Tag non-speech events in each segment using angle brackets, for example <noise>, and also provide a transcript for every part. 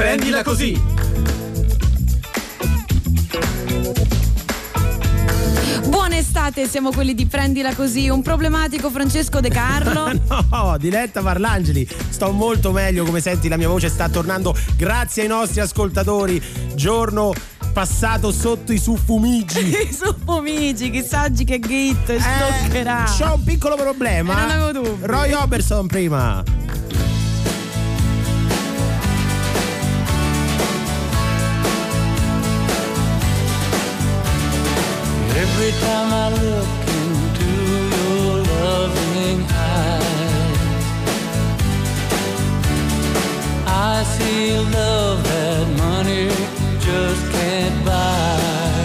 Prendila così. Buona estate, siamo quelli di Prendila Così, un problematico Francesco De Carlo. <laughs> no, Diletta Parlangeli, sto molto meglio, come senti la mia voce sta tornando grazie ai nostri ascoltatori. Giorno passato sotto i suffumigi. <laughs> I suffumigi, chissà oggi che grit stoccherà. Eh, c'ho un piccolo problema. Eh, non avevo dubbi. Roy Oberson prima. Time I look into your loving eyes, I see love that money just can't buy.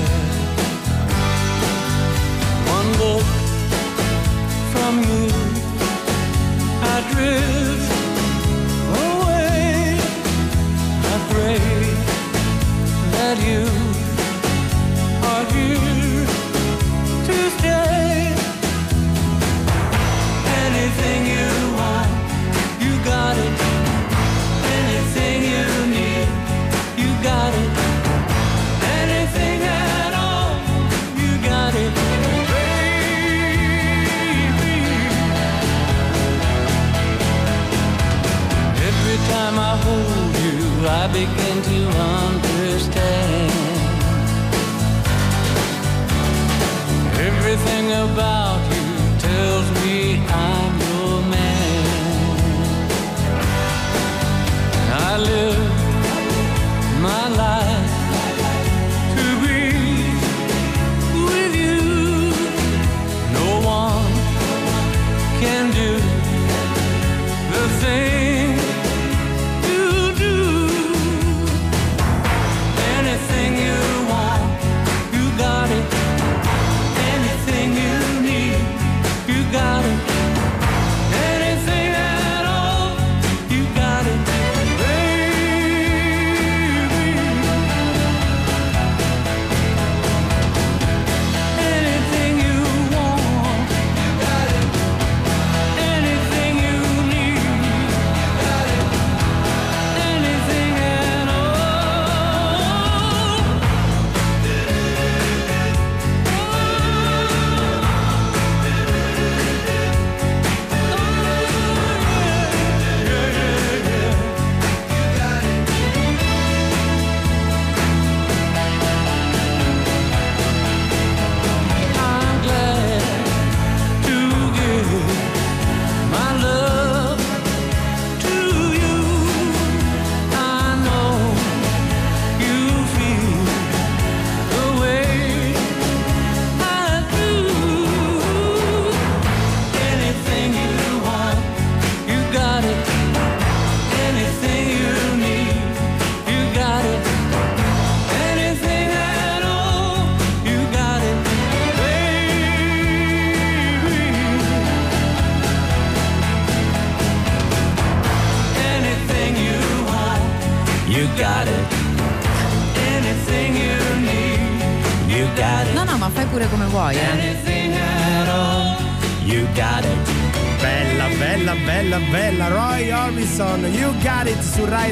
One look from you, I drift begin to understand. Everything about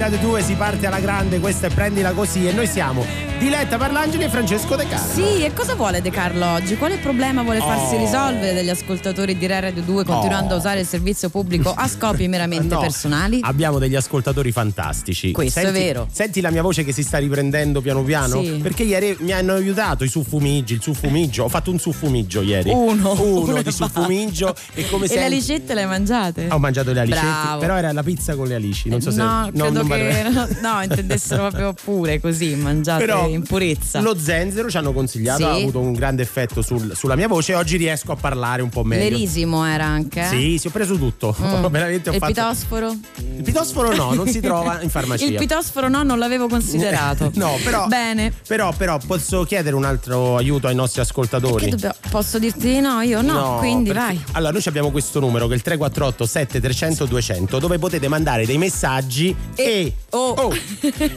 Radio 2. Si parte alla grande. Questa è Prendila Così. E noi siamo Diletta Parlangeli e Francesco De Carlo. Sì, e cosa vuole De Carlo oggi? Quale problema vuole farsi Oh. risolvere degli ascoltatori di Rai Radio 2 continuando Oh. a usare il servizio pubblico a scopi meramente <laughs> No, personali? Abbiamo degli ascoltatori fantastici. Questo è Senti- vero. Senti la mia voce che si sta riprendendo piano piano? Sì. Perché ieri mi hanno aiutato i suffumigi, il suffumigio. Ho fatto un suffumigio ieri. Uno. Uno <laughs> Uno di suffumigio. E come E le alicette le hai mangiate? Ho mangiato le alicetti, Bravo. però era la pizza con le alici. Non so se. no, credo non che vale- no, <laughs> no, intendessero proprio pure così, mangiate Però in purezza. Lo zenzero ci hanno consigliato, Sì. ha avuto un grande effetto sul- sulla mia voce. Oggi riesco a parlare un po' meglio. L'erisimo era anche? eh? Sì, sì, ho preso tutto. Mm. <laughs> Veramente ho il fatto. pitosforo? Il pitosforo no, non si trova in farmacia. Il pitosforo no, non l'avevo considerato. <laughs> No, però. Bene. Però, però, posso chiedere un altro aiuto ai nostri ascoltatori? Dobbiamo- posso dirti di no? Io no, quindi perché- vai. Allora, noi abbiamo questo numero che è il 348 7300 200 dove potete mandare dei messaggi e, oh.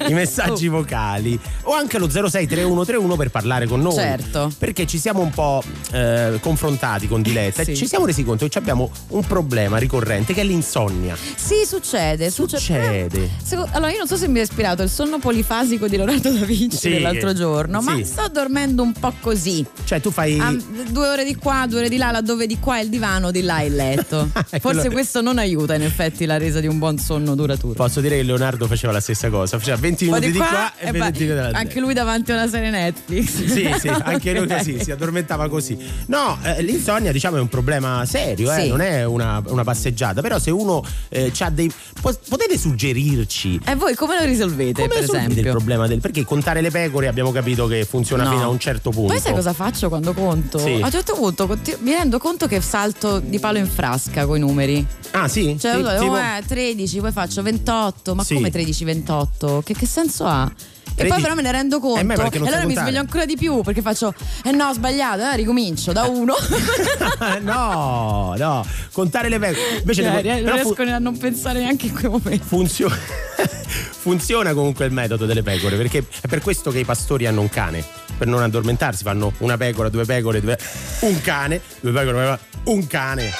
i messaggi vocali o anche anche allo 063131 per parlare con noi. Certo. Perché ci siamo un po' eh, confrontati con Diletta Sì. e ci siamo resi conto che abbiamo un problema ricorrente che è l'insonnia. Sì, succede. Succede. Seco- allora, io non so se mi è ispirato il sonno polifasico di Leonardo da Vinci Sì, dell'altro giorno, ma sì. sto dormendo un po' così. Cioè tu fai... Ah, due ore di qua, due ore di là, laddove di qua è il divano, di là è il letto. <laughs> Forse quello- questo non aiuta in effetti la resa di un buon sonno duraturo. Posso dire che Leonardo faceva la stessa cosa, faceva 20 Un po' minuti di qua, e e 20 poi- minuti dalla anche lui davanti a una serie Netflix. Sì, sì, <laughs> anche lui così, si addormentava così. No, eh, l'insonnia diciamo è un problema serio, eh, Sì. non è una, una passeggiata, però se uno eh, ha dei... po- potete suggerirci E voi come lo risolvete, come per esempio? il problema del... Perché contare le pecore abbiamo capito che funziona No. fino a un certo punto. Poi sai cosa faccio quando conto? Sì. A un certo punto mi rendo conto che salto di palo in frasca con i numeri. Ah sì? Cioè, Sì, allora, tipo- oh, eh, 13, poi faccio 28. Ma Sì. come 13-28? Che, che senso ha? E 13 poi però me ne rendo conto. Eh, ma E allora mi sveglio ancora di più perché faccio. Eh no, ho sbagliato, eh, ricomincio da uno. <laughs> no, no, contare le pecore. Invece Cioè, le- non però fu- riesco a non pensare neanche in quei momenti. funziona, <laughs> funziona comunque il metodo delle pecore perché è per questo che i pastori hanno un cane per non addormentarsi fanno una pecora due pecore due... un cane due pecore un cane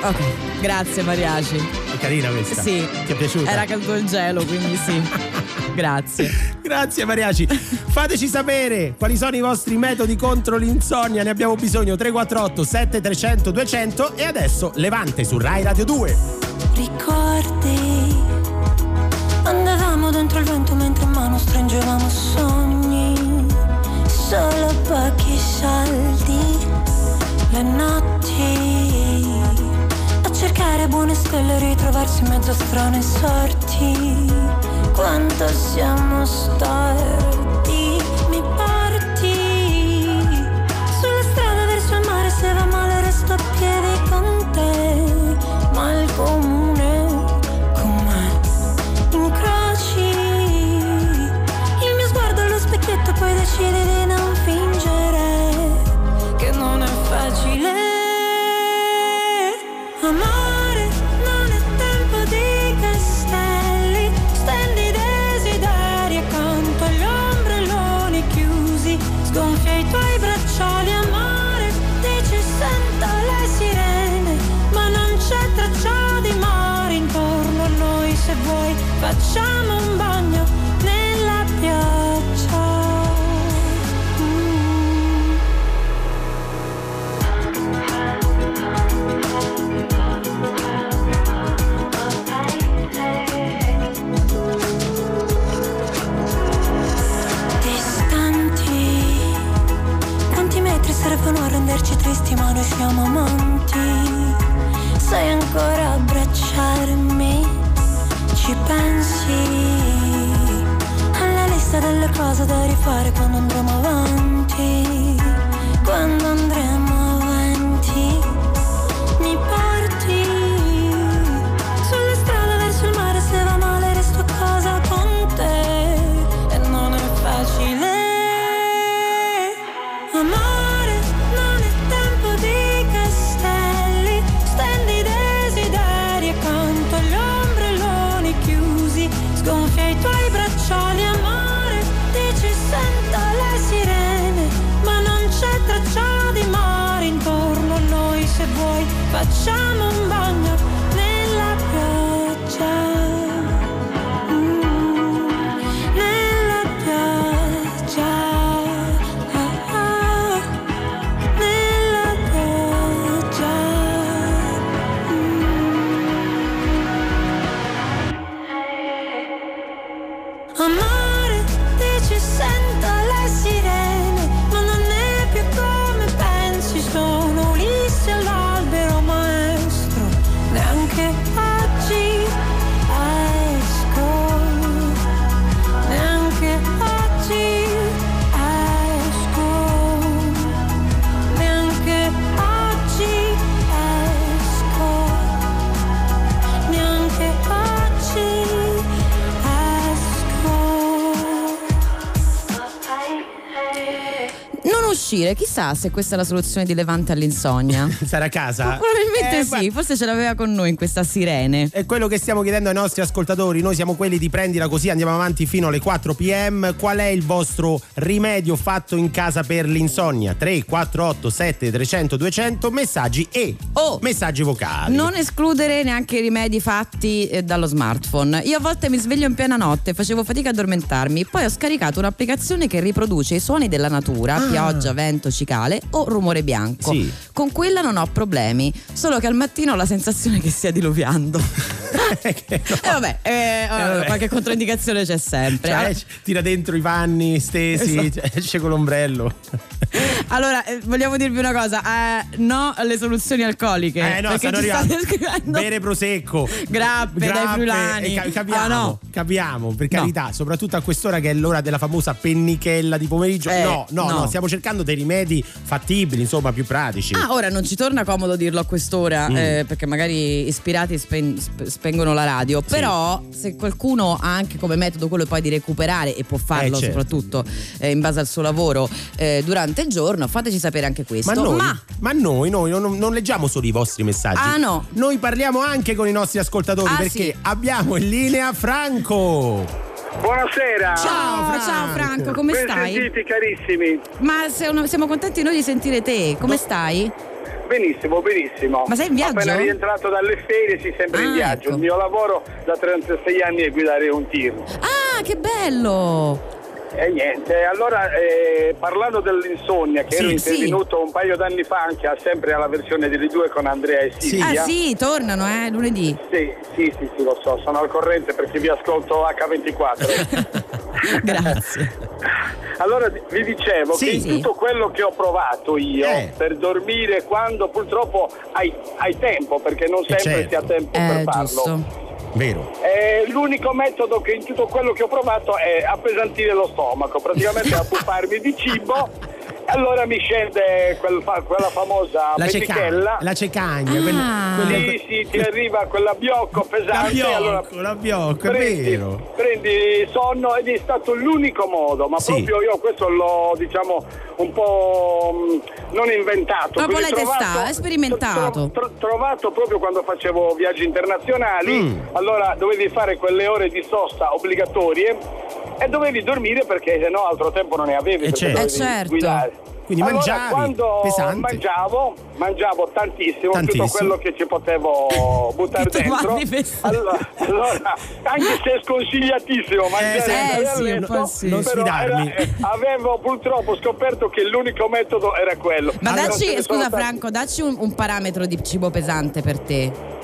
Ok, grazie Mariaci. è carina questa Sì. ti è piaciuta? Era caldo il gelo, quindi sì. <laughs> grazie. grazie Mariaci fateci sapere quali sono i vostri metodi contro l'insonnia ne abbiamo bisogno 348 7300 200 e adesso Levante su Rai Radio 2 Ricordi, andavamo dentro il vento mentre in mano stringevamo sogni, solo pochi soldi, le notti, a cercare buone stelle e ritrovarsi in mezzo a strane sorti, quanto siamo storti, noi siamo amanti. Sai ancora abbracciarmi? Ci pensi alla lista delle cose da rifare quando andremo avanti? Quando andremo uscire. Chissà se questa è la soluzione di Levante all'insonnia. <laughs> Stare a casa? Probabilmente Eh, sì, ma- forse ce l'aveva con noi in questa sirene. È quello che stiamo chiedendo ai nostri ascoltatori. Noi siamo quelli di prendila così, andiamo avanti fino alle 4 pm. Qual è il vostro rimedio fatto in casa per l'insonnia? 3, 4, 8, 7, 300, 200 messaggi e Oh. messaggi vocali. Non escludere neanche i rimedi fatti eh, dallo smartphone. Io a volte mi sveglio in piena notte, facevo fatica a addormentarmi, poi ho scaricato un'applicazione che riproduce i suoni della natura, Ah. pioggia, vento, cicale o rumore bianco. Sì. Con quella non ho problemi, solo che al mattino ho la sensazione che stia diluviando. <laughs> Che E no. vabbè, eh, vabbè. qualche controindicazione c'è sempre. Cioè, c- tira dentro i panni stesi, Esatto. cioè, esce con l'ombrello. <laughs> Allora, eh, vogliamo dirvi una cosa, eh, no alle soluzioni alcoliche. Eh no, stanno arrivando. Bere prosecco. Grappe, dai friulani. e ca- capiamo, Ah, no. capiamo, per No. carità, soprattutto a quest'ora che è l'ora della famosa pennichella di pomeriggio. Eh, no, no, no, no. stiamo cercando dei rimedi fattibili, insomma, più pratici. Ah, ora non ci torna comodo dirlo a quest'ora, Mm. eh, perché magari ispirati spen- sp- spengono la radio. Però, se qualcuno ha anche come metodo quello poi di recuperare e può farlo Eh, certo. soprattutto eh, in base al suo lavoro eh, durante il giorno, fateci sapere anche questo. Ma noi, Ma ma noi, noi non, non leggiamo solo i vostri messaggi. Ah, no. Noi parliamo anche con i nostri ascoltatori Ah, perché sì. abbiamo in linea Franco. Buonasera. ciao, Franco. ciao Franco, come Ben stai? sentiti carissimi. Ma se- siamo contenti noi di sentire te, come stai? Benissimo, benissimo. Ma sei in viaggio? Appena rientrato dalle ferie si sempre in Ah, viaggio. ecco. Il mio lavoro da 36 anni è guidare un tir. Ah, che bello! E niente, allora eh, parlando dell'insonnia che Sì, ero sì. intervenuto un paio d'anni fa anche a- sempre alla versione delle due con Andrea e Sì. Silvia. Ah sì, tornano, eh, lunedì. Sì, sì, sì, sì, lo so, sono al corrente perché vi ascolto H24. <laughs> Grazie. <laughs> Allora vi dicevo Sì. che in Sì. tutto quello che ho provato io Eh. per dormire quando purtroppo hai, hai tempo, perché non Eh, sempre certo. si ha tempo Eh, per farlo. giusto. Vero. Eh, l'unico metodo che in tutto quello che ho provato è appesantire lo stomaco, praticamente abbuffarmi di cibo. <laughs> Allora mi scende quel quella famosa La pellichella. La cecagna. Ah. quelle- Sì, sì, ti arriva quella biocco La pesante. biocco, allora la biocco, è prendi, vero. prendi sonno ed è stato l'unico modo, ma Sì. proprio io questo l'ho diciamo un po' mh, non inventato. Proprio l'hai trovato- testato, hai sperimentato. tro- tro- trovato proprio quando facevo viaggi internazionali, Mm. allora dovevi fare quelle ore di sosta obbligatorie e dovevi dormire perché se no altro tempo non ne avevi. Eh, perché certo. Eh, certo. guidare. Quindi Allora, mangiavi quando pesante. mangiavo, mangiavo tantissimo, Tantissimo. tutto quello che ci potevo buttare dentro. Allora, allora, anche se è sconsigliatissimo mangiare eh, sì, letto, sì. Non sfidarmi. era- eh, avevo purtroppo scoperto che l'unico metodo era quello. Ma Allora, dacci, scusa Franco, dacci un, un parametro di cibo pesante per te.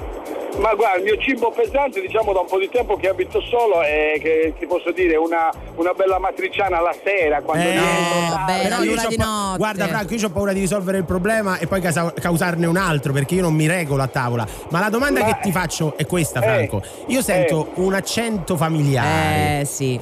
Ma guarda, il mio cibo pesante, diciamo da un po' di tempo che abito solo e che ti posso dire una, una bella matriciana la sera quando Eh, rientro no, c'ho di pa- notte. Guarda Franco, io ho paura di risolvere il problema e poi causarne un altro perché io non mi regolo a tavola. Ma la domanda Ma- che ti faccio è questa, Eh, Franco. Io sento un accento familiare. Eh sì.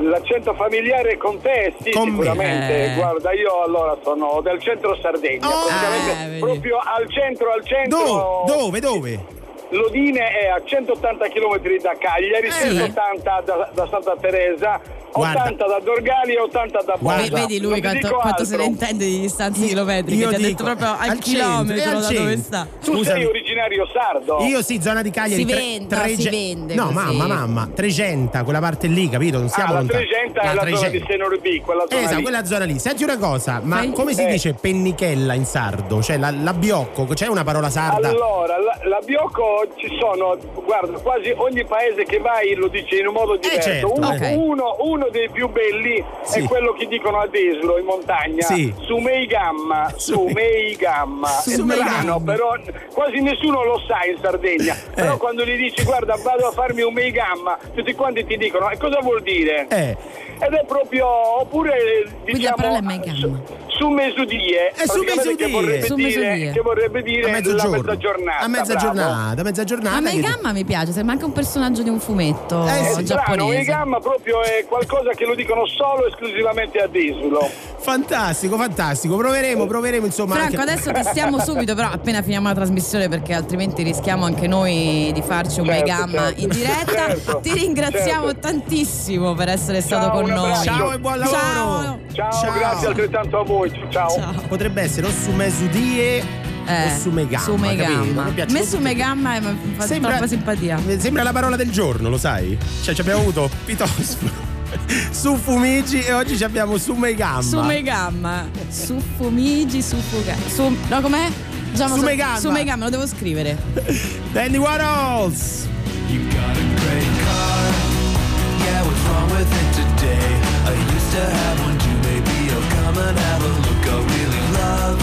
L'accento familiare con te, sì, Con me. sicuramente. Eh. Guarda, io allora sono del centro Sardegna, Oh! praticamente Eh, proprio al centro, al centro. Dove? Dove? Dove? Lodine è a 180 km da Cagliari, Sì. 180 da, da Santa Teresa, Guarda. 80 da Dorgali e 80 da. Ve- Vedi lui quanto, quanto se ne intende di distanze chilometriche. Io Ti ha detto dico, proprio al, al centro, chilometro è al da dove centro. sta. Tu Scusami. sei originario sardo? Io sì, zona di Cagliari. Si tre- vende, trege- si vende No, così. mamma, mamma. 300, quella parte lì, capito? Non siamo ah, la lontani. 300 è la, zona 300. di Senor B, quella zona Esatto, lì. quella zona lì. Senti una cosa, ma Sì. come si Eh. dice pennichella in sardo? Cioè la, la biocco, c'è una parola sarda? Allora, la, la Biocco ci sono, guarda, quasi ogni paese che vai lo dice in un modo diverso. certo, uno, ok. uno- uno dei più belli Sì. è quello che dicono ad Eslo in montagna. Sì. Sumeigamma, Sumeigamma. È Sumeigamma. strano, però quasi nessuno lo sa in Sardegna. Però Eh. quando gli dici guarda vado a farmi un meigamma, tutti quanti ti dicono e cosa vuol dire? Eh. Ed è proprio, oppure diciamo, meigamma. Su, su mesudie, Eh, su mesudie. che vorrebbe Su dire, mesudie. che vorrebbe dire A la mezzogiorno. mezza giornata. A mezza giornata, a mezza giornata. Ma che- mi piace, sembra anche un personaggio di un fumetto Eh, sì. È giapponese. Meigamma proprio è qualcosa che lo dicono solo e esclusivamente ad Isulo. Fantastico, fantastico. Proveremo, proveremo insomma. Franco, anche- adesso testiamo <laughs> subito, però appena finiamo la trasmissione perché altrimenti rischiamo anche noi di farci un Certo, Meigamma certo. in diretta. Certo, Ti ringraziamo certo. tantissimo per essere stato Ciao, con un noi. Ciao e buon lavoro. Ciao. Ciao, Ciao. grazie altrettanto a voi. Ciao. Potrebbe essere o su Mesudie o su Megamma. Su? Megamma. Piacciono me su Megamma eh, mi fa Sembra- troppa simpatia. Sembra la parola del giorno, lo sai? Cioè, ci abbiamo avuto Pitosforo <laughs> su Fumigi e oggi ci abbiamo su Megamma. Su Megamma. Su Fumigi, su Fuga. Su. No, com'è? Diciamo Su Megamma. Su Megamma, lo devo scrivere. <laughs> Dandy Warhols. You got a great car. Yeah, what's wrong with it today? I used to have come and have a look. I really love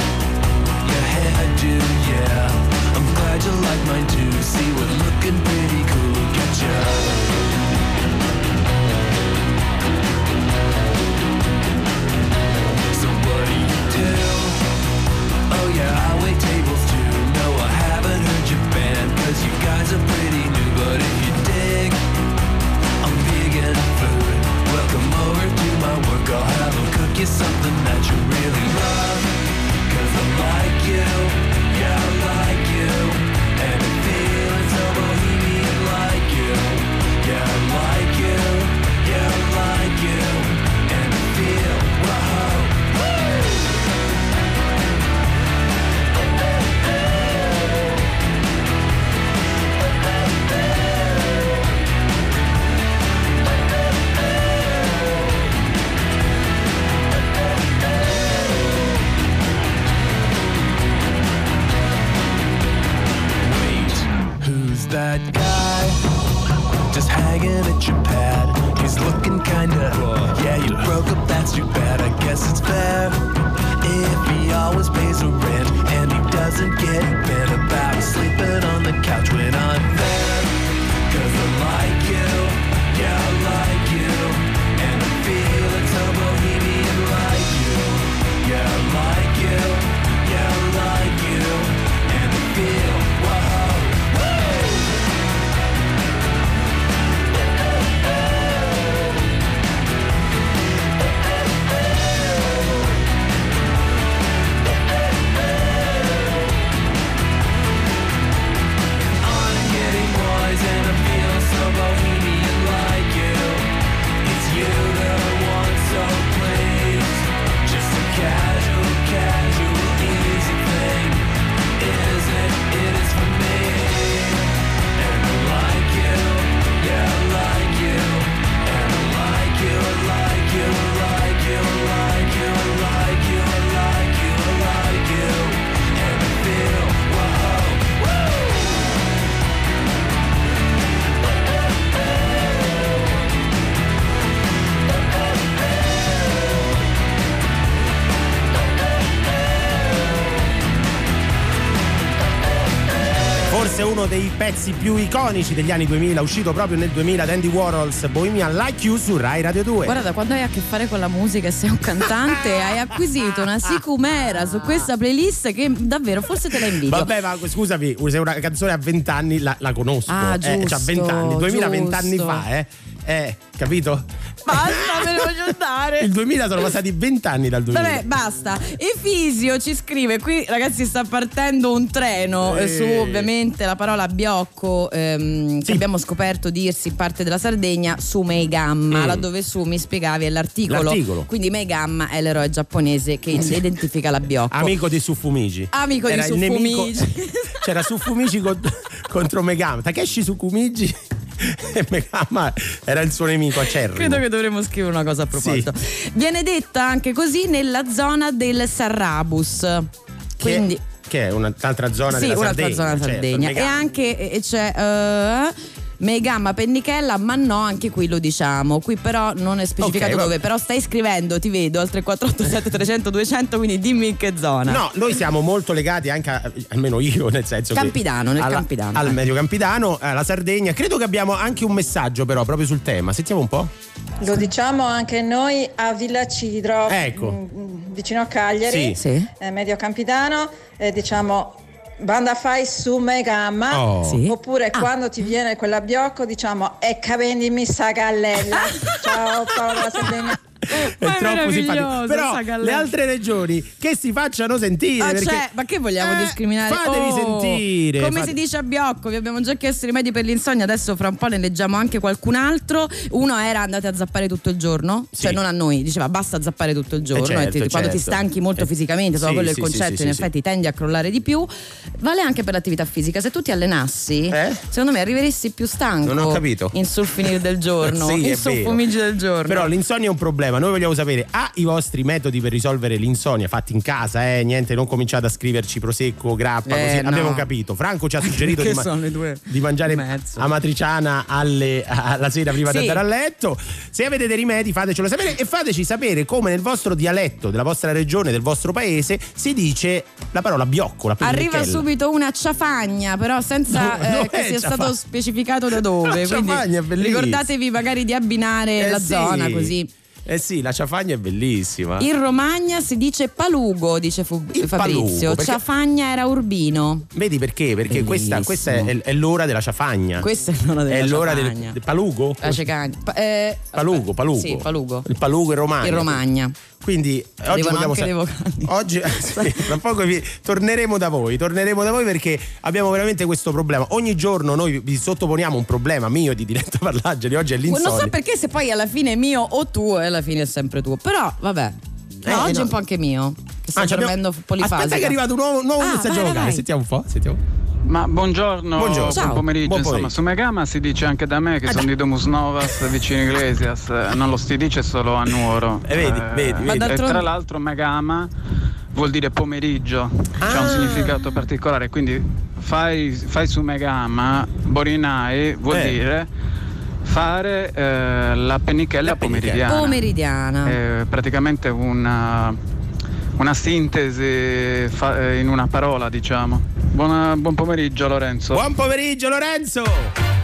your hairdo. Yeah, I'm glad you like mine too. See, we're looking pretty cool. At you. So what do you do? Oh yeah, I wait tables too. No, I haven't heard your band, cause you guys are pretty new. But if you dig, I'm vegan food. Welcome over to my work. I'll have them cook you something that you really love. Cause I like you, pezzi più iconici degli anni 2000, uscito proprio nel 2000, Dandy Warhols, Bohemian Like You su Rai Radio 2. Guarda, da quando hai a che fare con la musica e sei un cantante, <laughs> hai acquisito una sicumera su questa playlist che davvero forse te la invidio. Vabbè, ma scusami, se una canzone a 20 anni la, la conosco. Ah, eh, c'ha giusto, 20 anni, 2020 anni giusto. fa, eh. Eh, capito? Basta, me ne voglio andare. Il 2000 sono passati 20 anni dal 2000. Vabbè, basta. Efisio ci scrive: qui ragazzi sta partendo un treno eh, Eh. su ovviamente la parola biocco ehm, che Sì. abbiamo scoperto dirsi parte della Sardegna su Meigamma, Mm. laddove su mi spiegavi è l'articolo. L'articolo. Quindi Meigamma è l'eroe giapponese che identifica la biocco. Amico di Suffumigi. Amico di Era il nemico- Suffumigi. <laughs> C'era Suffumigi cont- contro Megama. Takeshi Sukumigi e <laughs> Megama era il suo nemico acerrimo. Credo che dovremmo scrivere una cosa a proposito. Viene detta anche così nella zona del Sarrabus. Che- Quindi che è un'altra zona sì, della un'altra Sardegna. zona certo, Sardegna. e Megama. anche e c'è eh, Megamma Pennichella, ma no, anche qui lo diciamo. Qui però non è specificato Ok, va- dove, però stai scrivendo, ti vedo, al 3487 300 200, quindi dimmi in che zona. No, noi siamo molto legati anche, a- almeno io, nel senso Campidano, che nel alla- Campidano, al eh. medio Campidano, alla Sardegna. Credo che abbiamo anche un messaggio però proprio sul tema. Sentiamo un po'. Lo diciamo anche noi a Villa Cidro, Ecco. mm, vicino a Cagliari, Sì. Sì. eh, Medio Campidano, eh, diciamo banda fai su Megamma. Oh. Sì. Oppure Ah. quando ti viene quella biocco diciamo e vendimi sta gallella. <laughs> Ciao Paolo dalla Sardegna. Ma è troppo simpatico. Però le altre regioni che si facciano sentire. Ah, perché- cioè, ma che vogliamo Eh, discriminare? Fatevi Oh, sentire. Come fate- si dice a Biocco, vi abbiamo già chiesto rimedi per l'insonnia, adesso fra un po' ne leggiamo anche qualcun altro. Uno era andate a zappare tutto il giorno, cioè Sì. non a noi, diceva basta zappare tutto il giorno. certo, ti- quando ti certo. stanchi molto Eh, fisicamente, solo sì, quello è sì, il concetto, in effetti tendi a crollare di più. Vale anche per l'attività fisica. Se tu ti allenassi, Eh? secondo me arriveresti più stanco. Non ho capito. In sul finire del giorno, <laughs> Sì, è in sul pomigio del giorno. Però l'insonnia è un problema. Noi vogliamo sapere: ha i vostri metodi per risolvere l'insonnia fatti in casa? Eh, niente, non cominciate a scriverci prosecco, grappa. Eh, così. no. Abbiamo capito. Franco ci ha <laughs> suggerito di, ma- di mangiare mezzo. amatriciana alle- alla sera prima di Sì. andare a letto. Se avete dei rimedi, fatecelo sapere e fateci sapere come nel vostro dialetto, della vostra regione, del vostro paese si dice la parola biocco. La Arriva subito una ciafagna, però senza No, eh, che sia ciafagna. stato specificato da dove. <laughs> Ciafagna ricordatevi magari di abbinare Eh la sì. zona così. Eh sì, la ciafagna è bellissima. In Romagna si dice palugo, dice Fu- Fabrizio. palugo, perché- Ciafagna era Urbino. Vedi perché? Perché questa, questa è, è l'ora della ciafagna. Questa è l'ora della È l'ora del, ciafagna. del palugo? La cecagna. Pa- eh, Palugo, palugo. Sì, palugo. Il palugo in Romagna. In Romagna. Quindi oggi vogliamo anche sa- le vocali. <laughs> Oggi <laughs> sì, tra poco vi- torneremo da voi, torneremo da voi perché abbiamo veramente questo problema. Ogni giorno noi vi sottoponiamo un problema mio di diretta parlaggeri, oggi è l'insonnia. Non so perché se poi alla fine è mio o tuo e alla fine è sempre tuo. Però vabbè. No, Eh, oggi no. è un po' anche mio. Sta Ah, ci abbiamo- dormendo polifasica. Aspetta che è arrivato un nuovo, nuovo Ah, messaggio vai, vai, vocale, vai. sentiamo un po', sentiamo. Ma buongiorno, Buongiorno. Buon pomeriggio. Buon Insomma, su Megama si dice anche da me che Ah, sono di Domus Novas vicino Iglesias, eh, non lo si dice solo a Nuoro. Eh, vedi, vedi, Ma e tra l'altro Megama vuol dire pomeriggio, c'è Ah. un significato particolare, quindi fai, fai su Megama, Borinai vuol Eh. dire fare eh, la pennichella La pomeridiana. Pomeridiana. È praticamente una, una sintesi fa- eh, in una parola, diciamo. Buona- buon pomeriggio Lorenzo. Buon pomeriggio Lorenzo!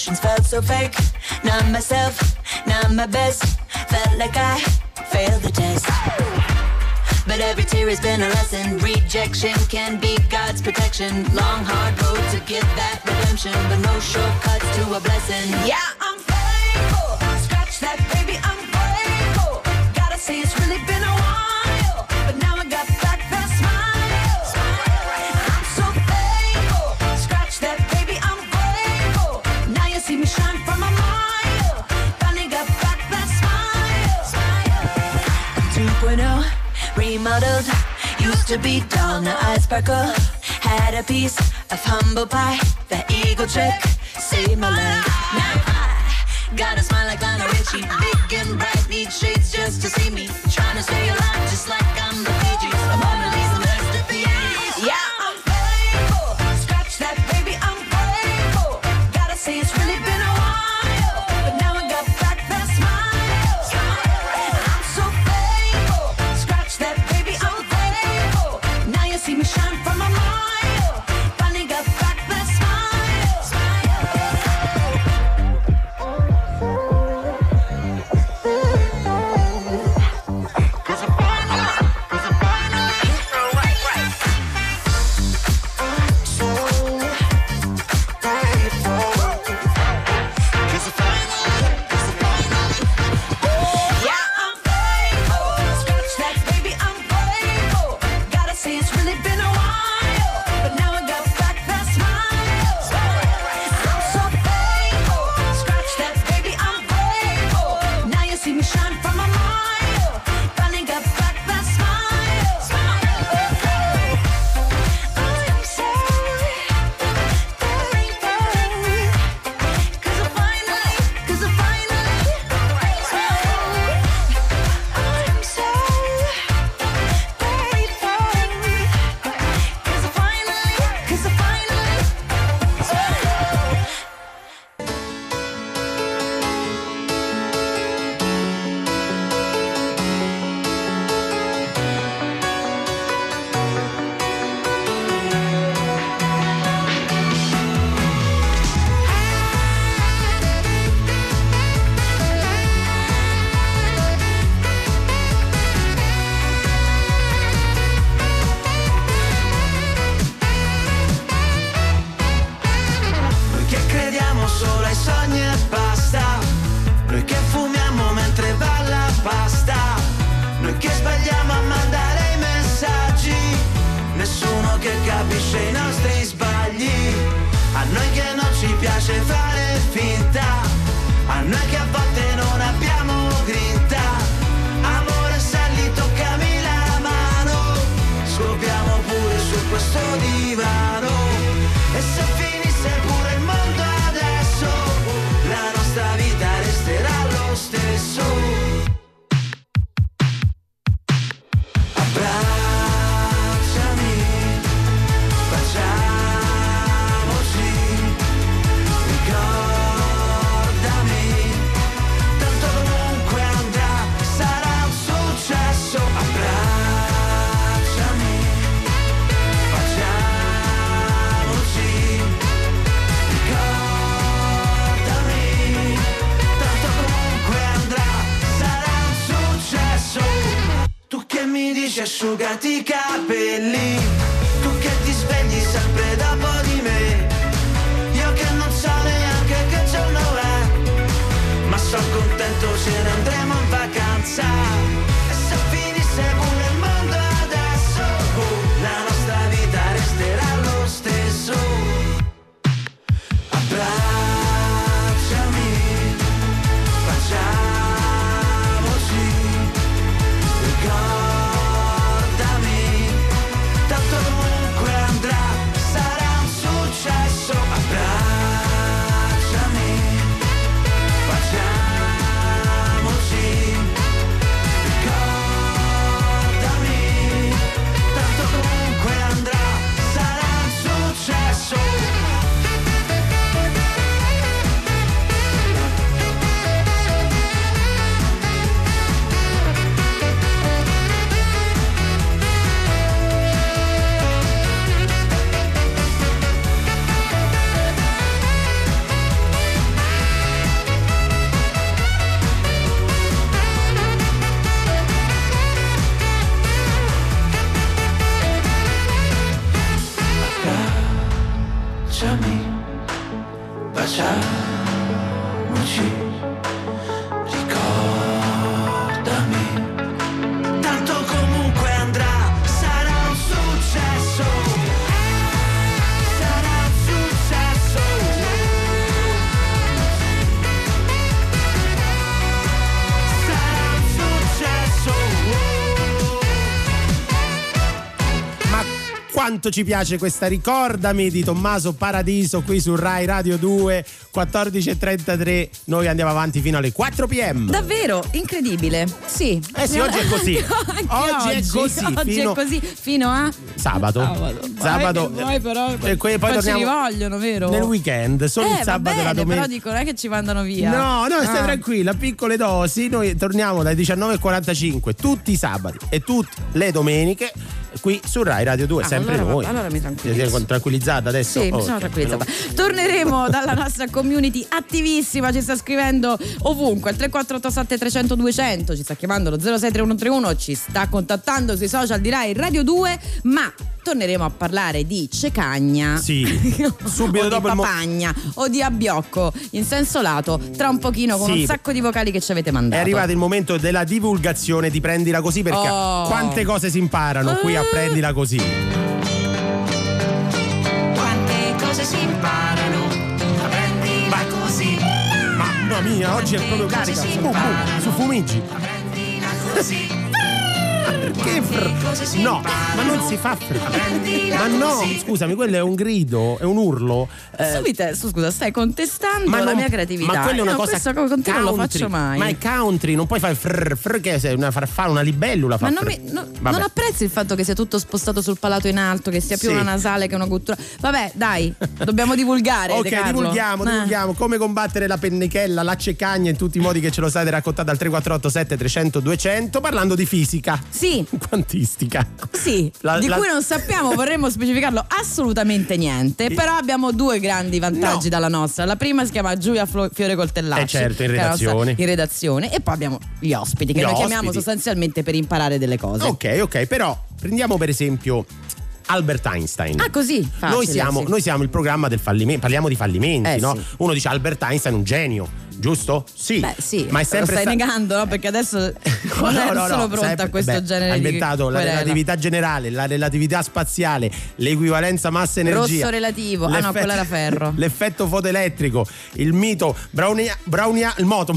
Through motions felt so fake. Not myself, not my best. Felt like I failed the test. But every tear has been a lesson. Rejection can be God's protection. Long, hard road to get that redemption, but no shortcuts to a blessing. Yeah, I'm faithful. Scratch that, baby, I'm grateful. Gotta say it's really been a while, remodeled. Used to be dull, now I sparkle. Had a piece of humble pie. The eagle trick saved my life. Now I got a smile like Lionel Richie. Big and bright, need shades just to see me. Trying to stay alive just like asciugati i capelli. Tu che ti svegli sempre dopo di me. Io che non so neanche che giorno è Ma sono contento se ne andremo in vacanza quanto ci piace questa ricordami di Tommaso Paradiso qui su Rai Radio 2 14.33 noi andiamo avanti fino alle 4 pm Davvero, incredibile. Sì. Eh sì, oggi è così. Anche Oggi è così, Oggi fino- è così fino a sabato Sabato. sabato vuoi, però, e poi, poi poi torniamo vogliono, vero? nel weekend solo eh, il sabato va e la bene, domenica però dico, non è che ci mandano via. No, no, stai Ah. tranquilla, piccole dosi. Noi torniamo dalle 19.45 tutti i sabati e tutte le domeniche qui su Rai Radio 2, Ah, sempre allora- noi. allora mi tranquillizzo. Sei tranquillizzata adesso? Sì, mi Oh, sono ok, tranquillizzata. Torneremo <laughs> dalla nostra community attivissima, ci sta scrivendo ovunque al 3487 300 200, ci sta chiamando lo 06331, ci sta contattando sui social di Rai Radio 2, ma torneremo a parlare di cecagna. Sì, <laughs> subito o dopo di il mo- papagna o di abbiocco in senso lato tra un pochino con Sì. un sacco di vocali che ci avete È mandato. arrivato il momento della divulgazione di Prendila Così perché Oh. quante cose si imparano qui a Eh. Prendila Così. Quante cose si imparano, prendila così, Mamma mia, oggi è proprio carica. Boom, boom, imparano. su Fumigi. prendila così. Che fr- No, ma non si fa fr- Ma no, scusami, quello è un grido, è un urlo. eh, Subito, su, scusa, stai contestando la non- mia creatività. Ma quella è una No, cosa questo con te non lo country. faccio mai. Ma è country, non puoi fare frr, frr che sei una farfalla, una libellula fa Ma non, mi- no- non apprezzi il fatto che sia tutto spostato sul palato in alto, che sia più Sì. una nasale che una guttura. Vabbè, dai, dobbiamo divulgare. <laughs> Ok, divulghiamo, Eh. divulghiamo come combattere la pennichella, la cecagna in tutti i modi che ce lo state raccontando al 3487 300 200 parlando di fisica, Sì, <laughs> quantistica. sì, La- di la- cui non sappiamo, vorremmo specificarlo assolutamente niente, però abbiamo due grandi vantaggi No. dalla nostra. La prima si chiama Giulia Flo- Fiore Coltellacci. Eh certo, in redazione. In redazione e poi abbiamo gli ospiti che Gli noi chiamiamo ospiti. sostanzialmente per imparare delle cose. Ok, ok, però prendiamo per esempio Albert Einstein. Ah, così? Facile, noi, siamo, sì. noi siamo il programma del fallimento, parliamo di fallimenti, Eh, no? sì. Uno dice Albert Einstein è un genio, giusto? Sì. Beh, sì, ma è sempre lo stai sta- negando, no? Perché adesso <laughs> <laughs> non No, no, no, pronta sempre- a questo beh, genere ha di inventato la querela. relatività generale, la relatività spaziale, l'equivalenza massa-energia. Rosso relativo. Ah, no, quello era ferro. <laughs> L'effetto fotoelettrico, il mito Brownia, Brownia il moto.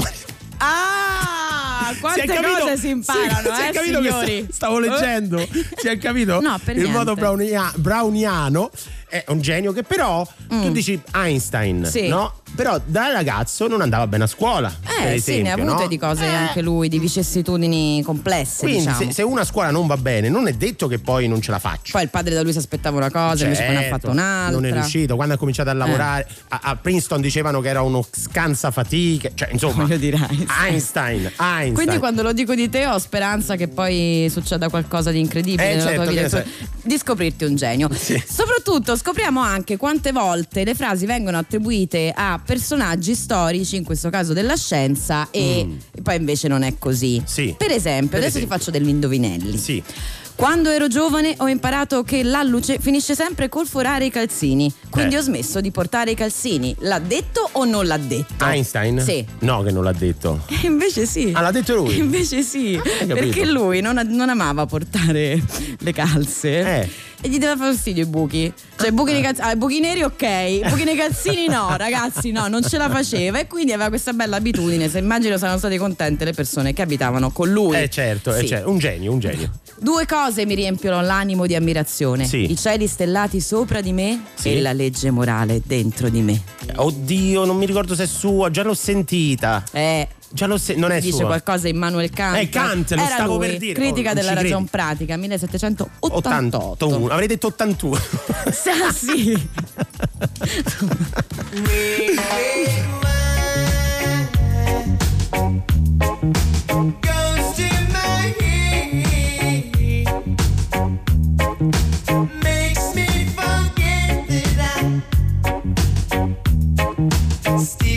Ah, Si quante capito- cose si imparano, si eh, capito che signori? sta- stavo leggendo. Si è capito? No, per Il niente. modo brownia- browniano è un genio che però tu dici Einstein, Mm. Sì. no? Però da ragazzo non andava bene a scuola. per Eh sì, ne ha avute no? di cose Eh, anche lui, di vicissitudini complesse, Quindi diciamo. se, se una scuola non va bene, non è detto che poi non ce la faccia. Poi il padre da lui si aspettava una cosa, invece poi ne ha Certo, fatto un'altra. Non è riuscito. Quando ha cominciato a lavorare a, a Princeton dicevano che era uno scansafatiche. Cioè, insomma, Voglio dire, Einstein. Einstein. Einstein. Quindi quando lo dico di te ho speranza che poi succeda qualcosa di incredibile Eh, nella certo, tua vita, ne insomma, di scoprirti un genio. Sì. Soprattutto scopriamo anche quante volte le frasi vengono attribuite a personaggi storici, in questo caso della scienza, e poi invece non è così. Mm. Sì. Per esempio, Per adesso esempio. ti faccio degli indovinelli. Sì. Quando ero giovane ho imparato che l'alluce finisce sempre col forare i calzini, quindi Eh. ho smesso di portare i calzini. L'ha detto o non l'ha detto? Einstein? Sì. No, che non l'ha detto. <laughs> Invece sì. Ah, l'ha detto lui? Invece sì, capito. perché lui non, non amava portare le calze. Eh. E gli dava fastidio i buchi. Cioè, i buchi, nei calz- ah, i buchi neri ok, i buchi nei calzini no, <laughs> ragazzi, no, non ce la faceva. E quindi aveva questa bella abitudine. Se immagino saranno state contente le persone che abitavano con lui. Eh certo, eh, Sì. certo. un genio, un genio. Due cose mi riempiono l'animo di ammirazione: Sì. i cieli stellati sopra di me Sì. e la legge morale dentro di me. Oddio, non mi ricordo se è sua, già l'ho sentita. Eh. Già l'ho se- non è Dice sua. qualcosa Immanuel Kant. Eh, Kant, lo Era stavo lui, per dire. Critica Oh, della ragion credi. pratica, 1788. 81. Avrei detto 81. Ah, <laughs> sì. <laughs> <laughs> Goes I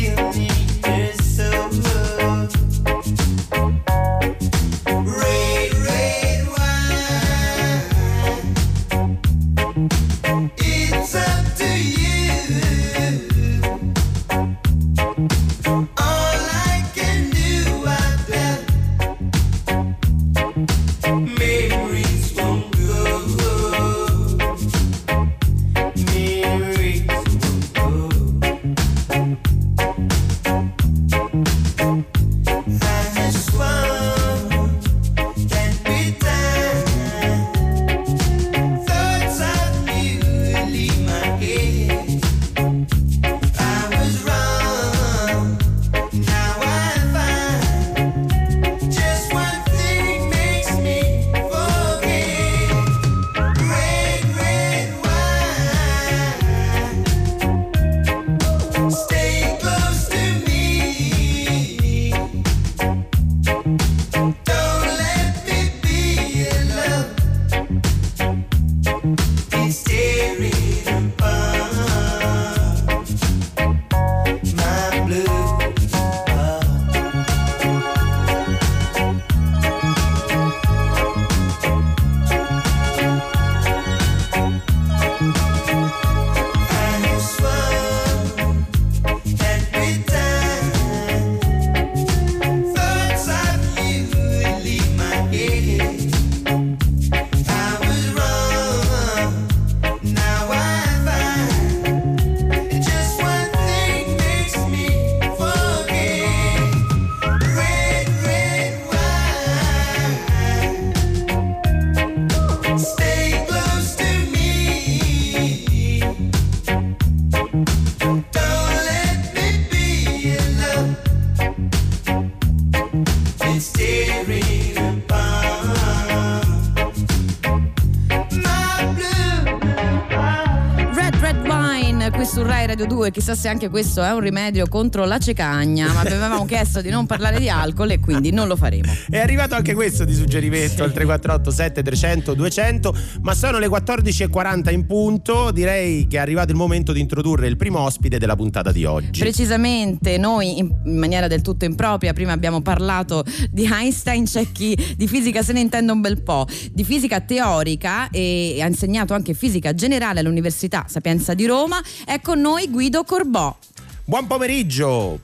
2, chissà se anche questo è un rimedio contro la cecagna, ma avevamo <laughs> chiesto di non parlare di alcol e quindi non lo faremo. È arrivato anche questo di suggerimento al 348 7300 200, ma sono le 14.40 in punto. Direi che è arrivato il momento di introdurre il primo ospite della puntata di oggi. Precisamente noi in in maniera del tutto impropria, prima abbiamo parlato di Einstein, c'è chi di fisica se ne intende un bel po', di fisica teorica e ha insegnato anche fisica generale all'Università Sapienza di Roma, è con noi Guido Corbò. Buon pomeriggio!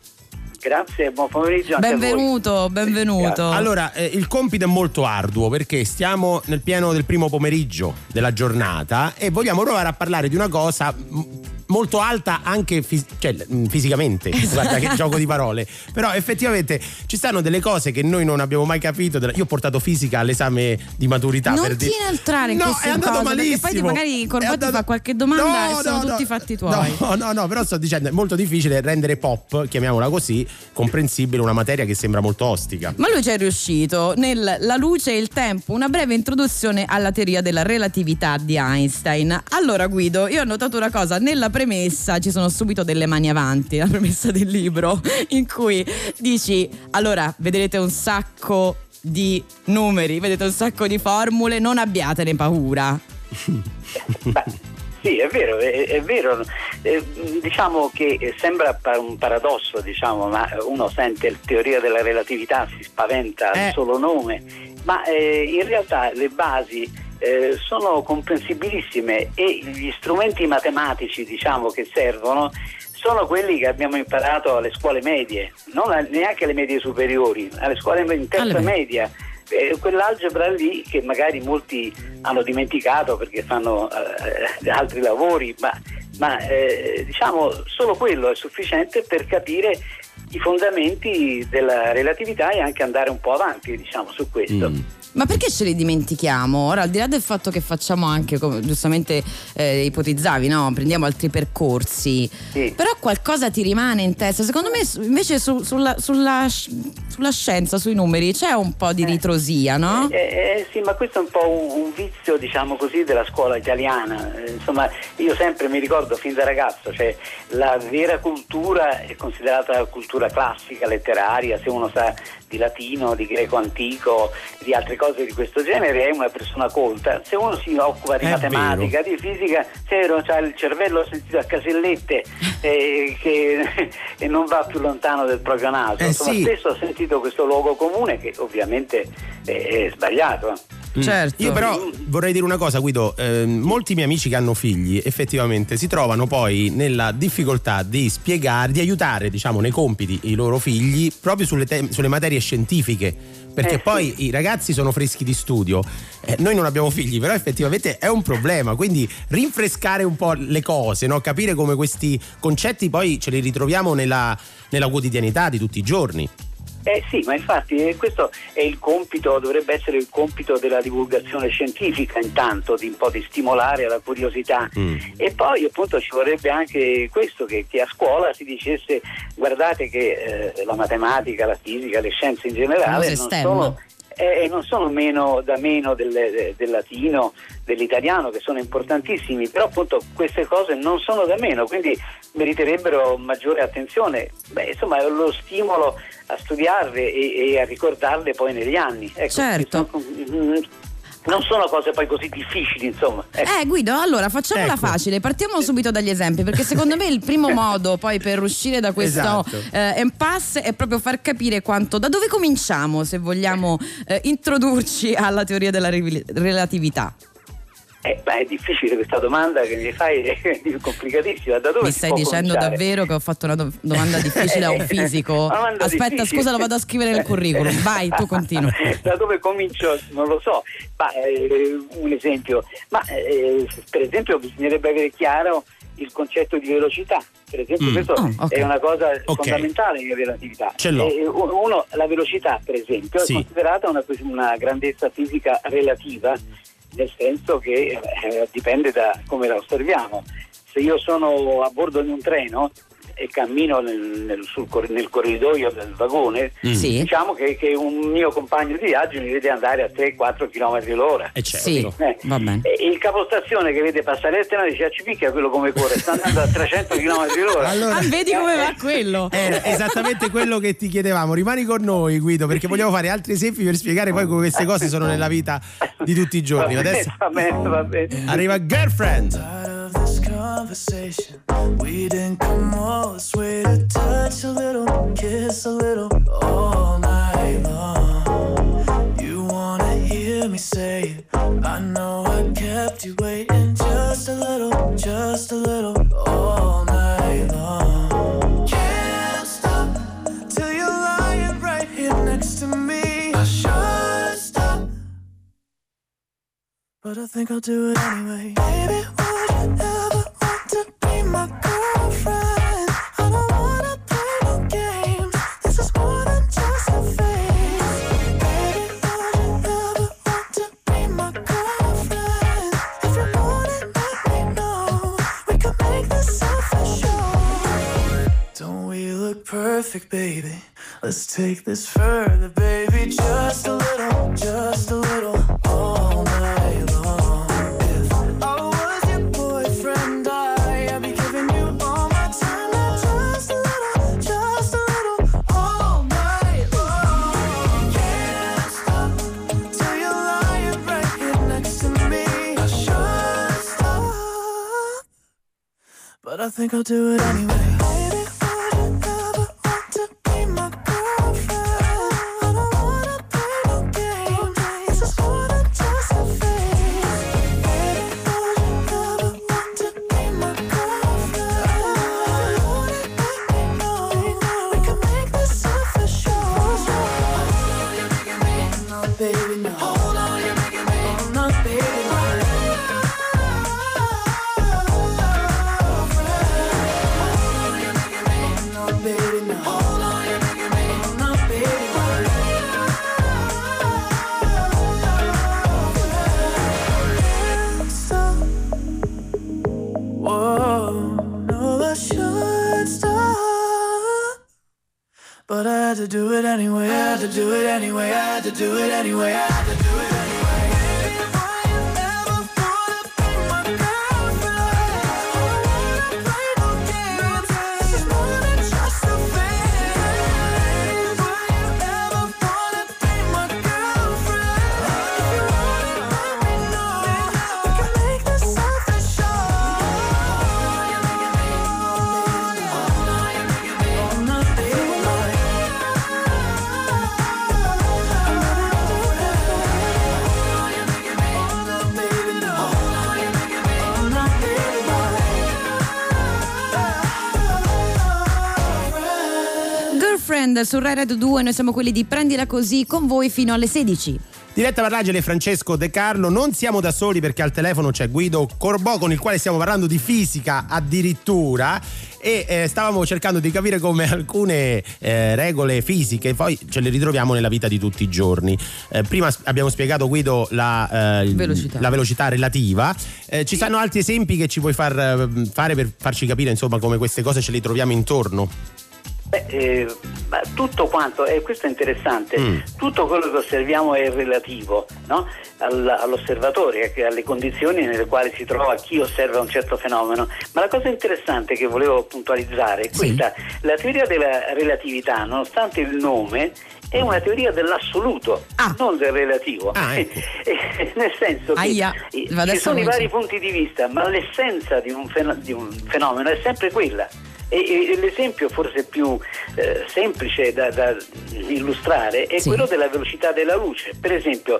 Grazie, buon pomeriggio anche a voi. Benvenuto, benvenuto. Allora, eh, il compito è molto arduo perché stiamo nel pieno del primo pomeriggio della giornata e vogliamo provare a parlare di una cosa molto alta anche fis- cioè, mh, fisicamente. Guarda che gioco di parole. Però effettivamente ci stanno delle cose che noi non abbiamo mai capito. Io ho portato fisica all'esame di maturità non per ti dire. entrare in No, è andato cose, malissimo. perché poi ti magari Corbò È ti andato- fa qualche domanda No, e sono no, tutti no. fatti tuoi. No, no, no, però sto dicendo è molto difficile rendere pop, chiamiamola così, comprensibile una materia che sembra molto ostica. Ma lui ci è riuscito nel La luce e il tempo, una breve introduzione alla teoria della relatività di Einstein. Allora Guido, io ho notato una cosa, nella premessa ci sono subito delle mani avanti, la premessa del libro, in cui dici, allora vedrete un sacco di numeri, vedete un sacco di formule, non abbiatene paura. Beh, sì, è vero, è, è vero. Eh, diciamo che eh, sembra un paradosso, diciamo, ma uno sente la teoria della relatività, si spaventa Eh. al solo nome, ma eh, in realtà le basi eh, sono comprensibilissime e gli strumenti matematici diciamo, che servono sono quelli che abbiamo imparato alle scuole medie, non a- neanche alle medie superiori, alle scuole in terza medie. media. Eh, quell'algebra lì che magari molti hanno dimenticato perché fanno eh, altri lavori, ma, ma, eh, diciamo solo quello è sufficiente per capire i fondamenti della relatività e anche andare un po' avanti diciamo, su questo. Mm. Ma perché ce li dimentichiamo? Ora, al di là del fatto che facciamo anche, come giustamente eh, ipotizzavi, no? prendiamo altri percorsi, Sì. però qualcosa ti rimane in testa. Secondo me, invece, su- sulla, sulla sulla scienza, sui numeri, c'è un po' di ritrosia, no? Eh, eh, sì, ma questo è un po' un, un vizio, diciamo così, della scuola italiana. Eh, insomma, io sempre mi ricordo fin da ragazzo, cioè la vera cultura è considerata cultura classica, letteraria, se uno sa di latino, di greco antico, di altre cose di questo genere, è una persona colta. Se uno si occupa di È matematica, di fisica, se uno ha il cervello sentito a casellette <laughs> eh, che, e <laughs> non va più lontano del proprio naso. Eh, Insomma, sì. spesso ho sentito questo luogo comune che ovviamente è, è sbagliato. eh. Certo. Io però vorrei dire una cosa Guido, ehm, molti miei amici che hanno figli effettivamente si trovano poi nella difficoltà di spiegare, di aiutare diciamo nei compiti i loro figli proprio sulle, te- sulle materie scientifiche. Perché Eh, poi i ragazzi sono freschi di studio, Eh, noi non abbiamo figli, però effettivamente è un problema, quindi rinfrescare un po' le cose, no? capire come questi concetti poi ce li ritroviamo nella, nella quotidianità di tutti i giorni. Eh sì, ma infatti eh, questo è il compito, dovrebbe essere il compito della divulgazione scientifica intanto, di un po' di stimolare la curiosità. Mm. E poi appunto ci vorrebbe anche questo, che, che a scuola si dicesse guardate che eh, la matematica, la fisica, le scienze in generale non sono, eh, non sono meno da meno del, del latino, dell'italiano, che sono importantissimi, però appunto queste cose non sono da meno, quindi meriterebbero maggiore attenzione. Beh, insomma, è lo stimolo a studiarle e, e a ricordarle poi negli anni. Ecco, Certo. sono- mm, non sono cose poi così difficili, insomma. Ecco. Eh Guido, allora facciamola Ecco. facile, partiamo subito dagli esempi, perché secondo me il primo <laughs> modo poi per uscire da questo Esatto. eh, impasse è proprio far capire quanto, da dove cominciamo se vogliamo eh, introdurci alla teoria della relatività. Eh, beh, è difficile questa domanda che mi fai, <laughs> è complicatissima. Da dove Mi stai dicendo cominciare? davvero che ho fatto una do- domanda difficile a un <laughs> fisico? Una domanda Aspetta, difficile. scusa, lo vado a scrivere nel curriculum. Vai, tu continua. <laughs> da dove comincio non lo so. Ma, eh, un esempio, ma eh, per esempio bisognerebbe avere chiaro il concetto di velocità. Per esempio, Mm. questo Oh, ok. è una cosa Ok. fondamentale in relatività. Ce l'ho. Eh, uno, la velocità, per esempio, Sì. è considerata una, una grandezza fisica relativa, nel senso che eh, dipende da come la osserviamo. Se io sono a bordo di un treno e cammino nel, nel- sul nel corridoio del vagone, Mm. Sì. diciamo che, che un mio compagno di viaggio mi vede andare a 3-4 km l'ora. E certo. Sì. Eh, Va bene. il capostazione che vede passare il treno dice "Ah, ci picchia quello come corre, sta andando a 300 km l'ora. Allora- Ah, vedi come va quello? <laughs> Era esattamente quello che ti chiedevamo. Rimani con noi, Guido, perché vogliamo fare altri esempi per spiegare poi come queste cose sono nella vita di tutti i giorni. Va bene, Adesso va bene, va bene. arriva Girlfriend. Tired of this conversation. We didn't come all way to touch a little, kiss a little, all night long. You wanna hear me say it? I know I kept you waiting just a little, just a little, all night long. Can't stop till you're lying right here next to me. I should stop. But I think I'll do it anyway. Baby, would you ever want to be my girlfriend? Perfect, baby? Let's take this further, baby. Just a little, just a little, all night long. If I was your boyfriend, I, I'd be giving you all my time. Just a little, just a little, all night long. Can't you're lying right here next to me. I should stop. But I think I'll do it anyway. To do it anyway, I had to do it anyway, I had to do it anyway, I had to do it anyway. Su Rai Radio 2, noi siamo quelli di Prendila Così con voi fino alle 16. Diretta Parlagele e Francesco De Carlo, non siamo da soli perché al telefono c'è Guido Corbò con il quale stiamo parlando di fisica addirittura e eh, stavamo cercando di capire come alcune eh, regole fisiche poi ce le ritroviamo nella vita di tutti i giorni. Eh, prima abbiamo spiegato Guido la eh, Velocità. la velocità relativa, Eh, ci sono altri esempi che ci puoi far eh, fare per farci capire insomma come queste cose ce le troviamo intorno? Beh, eh, tutto quanto, e questo è interessante, Mm. tutto quello che osserviamo è relativo no? Al- all'osservatore, alle condizioni nelle quali si trova chi osserva un certo fenomeno. Ma la cosa interessante che volevo puntualizzare è Sì. questa, la teoria della relatività, nonostante il nome, è una teoria dell'assoluto, Ah. non del relativo. Ah, ecco. <laughs> Eh, Nel senso che Aia, eh, ci sono i vari punti di vista, ma l'essenza di un, fen- di un fenomeno è sempre quella. E, e l'esempio forse più eh, semplice da, da illustrare è Sì. quello della velocità della luce. Per esempio,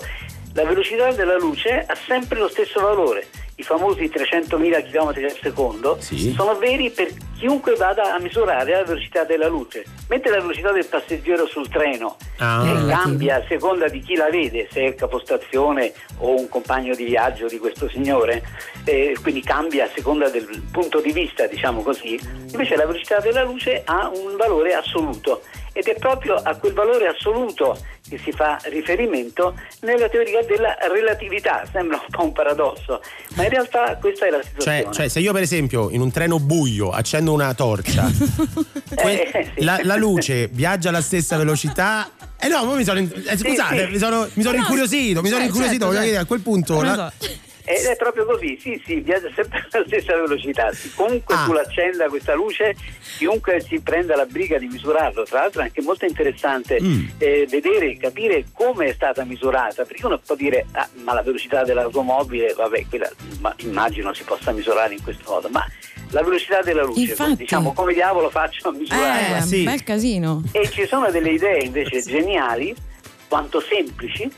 la velocità della luce ha sempre lo stesso valore. I famosi 300.000 km al secondo Sì. sono veri per chiunque vada a misurare la velocità della luce. Mentre la velocità del passeggero sul treno Ah. eh, cambia a seconda di chi la vede, se è il capostazione o un compagno di viaggio di questo signore, eh, quindi cambia a seconda del punto di vista, diciamo così. Invece la velocità della luce ha un valore assoluto ed è proprio a quel valore assoluto che si fa riferimento nella teoria della relatività. Sembra un po' un paradosso, ma in realtà questa è la situazione. Cioè, cioè, se io per esempio in un treno buio accendo una torcia, <laughs> que- Eh, sì. la, la luce viaggia alla stessa velocità. Eh no, mi sono, eh, scusate, sì. mi sono, mi sono No, incuriosito, mi sono eh, incuriosito, certo, voglio certo. dire, a quel punto la- so. Ed è proprio così, sì, sì, viaggia sempre <laughs> alla stessa velocità. Comunque Ah. tu l'accenda questa luce, chiunque si prenda la briga di misurarlo. Tra l'altro è anche molto interessante Mm. eh, vedere e capire come è stata misurata. Perché uno può dire, ah, ma la velocità dell'automobile, vabbè, quella ma immagino si possa misurare in questo modo, ma la velocità della luce, Infatti. diciamo, come diavolo faccio a misurarla? Eh, sì. un bel casino. E ci sono delle idee invece geniali, quanto semplici,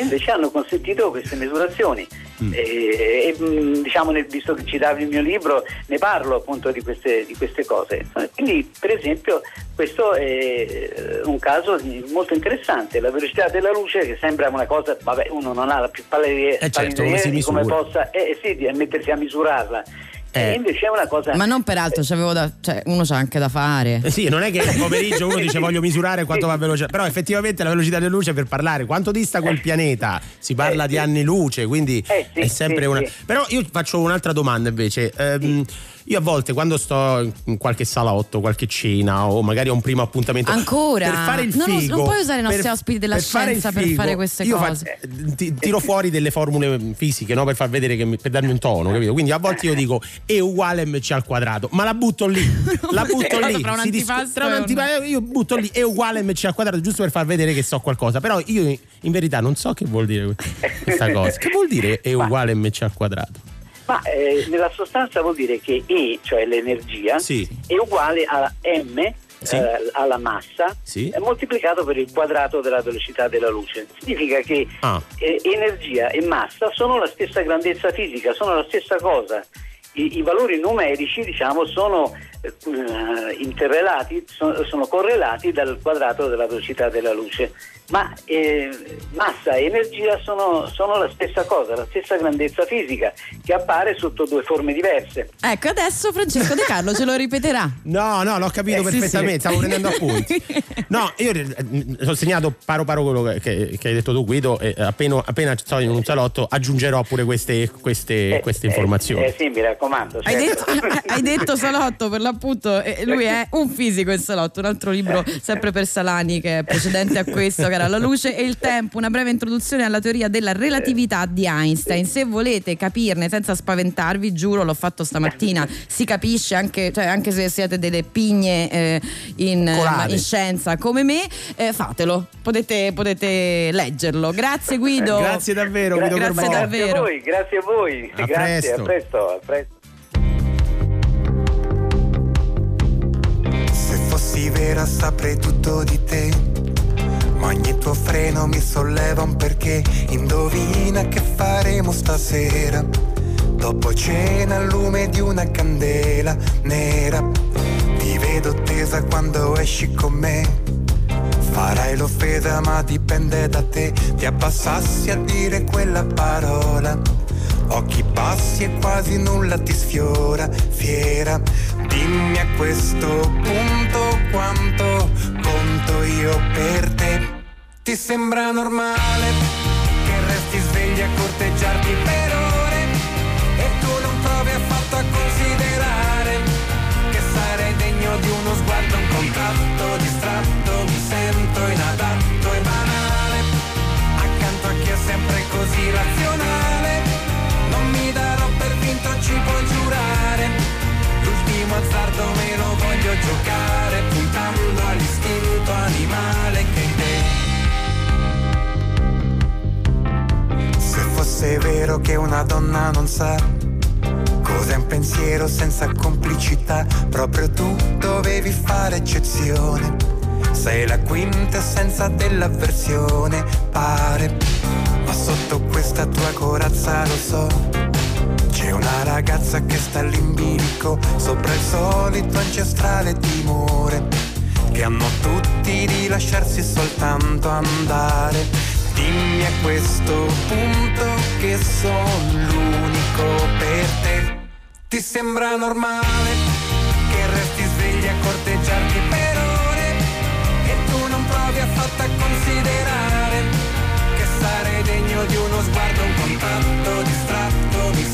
che invece hanno consentito queste misurazioni. Mm. E, e, mh, diciamo, nel- visto che citavi il mio libro, ne parlo appunto di queste, di queste cose. Quindi, per esempio, questo è eh, un caso molto interessante. La velocità della luce, che sembra una cosa, vabbè, uno non ha la più pallida Eh, certo, come idea come possa eh, sì, di mettersi a misurarla. Eh. E invece è una cosa. Ma non peraltro, c'avevo da, cioè, uno c'ha anche da fare. Eh sì, non è che il <laughs> pomeriggio uno dice voglio misurare quanto va veloce, però effettivamente la velocità della luce per parlare quanto dista quel pianeta, si parla Eh, di sì. anni luce, quindi Eh, sì, è sempre sì, una... sì. Però io faccio un'altra domanda invece. Ehm, Io a volte quando sto in qualche salotto, qualche cena o magari ho un primo appuntamento Ancora? per fare il Non figo non puoi usare i nostri per- ospiti della per fare scienza per figo, fare queste io cose. eh, ti- tiro fuori delle formule fisiche no? per far vedere che mi- per darmi un tono, capito? Quindi a volte io dico E uguale mc al quadrato, ma la butto lì, <laughs> la butto lì. tra un antipasto tra un e un- antipasto, io butto lì E uguale mc al quadrato giusto per far vedere che so qualcosa, però io in verità non so che vuol dire questa cosa. Che vuol dire E uguale mc al quadrato? Ma eh, nella sostanza vuol dire che E, cioè l'energia, Sì. è uguale a M, Sì. eh, alla massa, Sì. moltiplicato per il quadrato della velocità della luce. Significa che Ah. eh, energia e massa sono la stessa grandezza fisica, sono la stessa cosa. I, i valori numerici, diciamo, sono eh, interrelati, sono, sono correlati dal quadrato della velocità della luce. ma eh, massa e energia sono, sono la stessa cosa, la stessa grandezza fisica che appare sotto due forme diverse. Ecco, adesso Francesco De Carlo ce lo ripeterà. <laughs> No, no, l'ho capito Eh, sì, perfettamente, sì. stavo prendendo appunti. <laughs> No, io eh, ho segnato paro paro quello che, che- hai detto tu Guido e appena, appena sono in un salotto aggiungerò pure queste, queste, queste informazioni. Eh sì, mi raccomando. Hai certo. detto, <laughs> hai detto salotto per l'appunto, lui è un fisico in salotto, un altro libro sempre per Salani che è precedente a questo, che era La luce e il tempo, una breve introduzione alla teoria della relatività di Einstein. Se volete capirne senza spaventarvi, giuro, l'ho fatto stamattina, si capisce anche, cioè, anche se siete delle pigne eh, in, Colate. in scienza come me, eh, fatelo, potete, potete leggerlo. Grazie Guido. Grazie davvero, Gra- Guido grazie Corbò. Grazie a davvero. voi, grazie a voi. A grazie, presto. a presto, a presto. Fossi vera saprei tutto di te. Ma ogni tuo freno mi solleva un perché. Indovina che faremo stasera. Dopo cena al lume di una candela nera. Ti vedo tesa quando esci con me. Farai l'offesa ma dipende da te. Ti abbassassi a dire quella parola. Occhi bassi e quasi nulla ti sfiora, fiera. Dimmi a questo punto quanto conto io per te. Ti sembra normale che resti svegli a corteggiarti per ore e tu non provi affatto a considerare che sarei degno di uno sguardo, un contatto distratto, L'ultimo azzardo me lo voglio giocare, puntando all'istinto animale che in te. Se fosse vero che una donna non sa cos'è un pensiero senza complicità, proprio tu dovevi fare eccezione. Sei la quintessenza dell'avversione, pare. Ma sotto questa tua corazza lo so. C'è una ragazza che sta all'imbilico sopra il solito ancestrale timore che hanno tutti di lasciarsi soltanto andare. Dimmi a questo punto che sono l'unico per te. Ti sembra normale che resti svegli a corteggiarti per ore e tu non provi affatto a considerare che sarei degno di uno sguardo, un contatto distratto, mi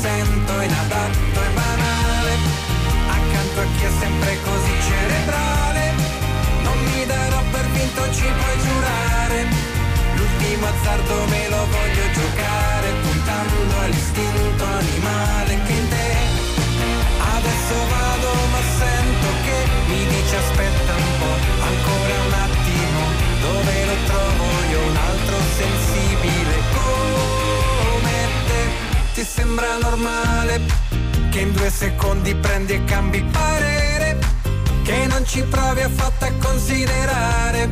sento inadatto e banale, accanto a chi è sempre così cerebrale, non mi darò per vinto, ci puoi giurare, l'ultimo azzardo me lo voglio giocare, puntando all'istinto Ti sembra normale che in due secondi prendi e cambi parere? Che non ci provi affatto a considerare?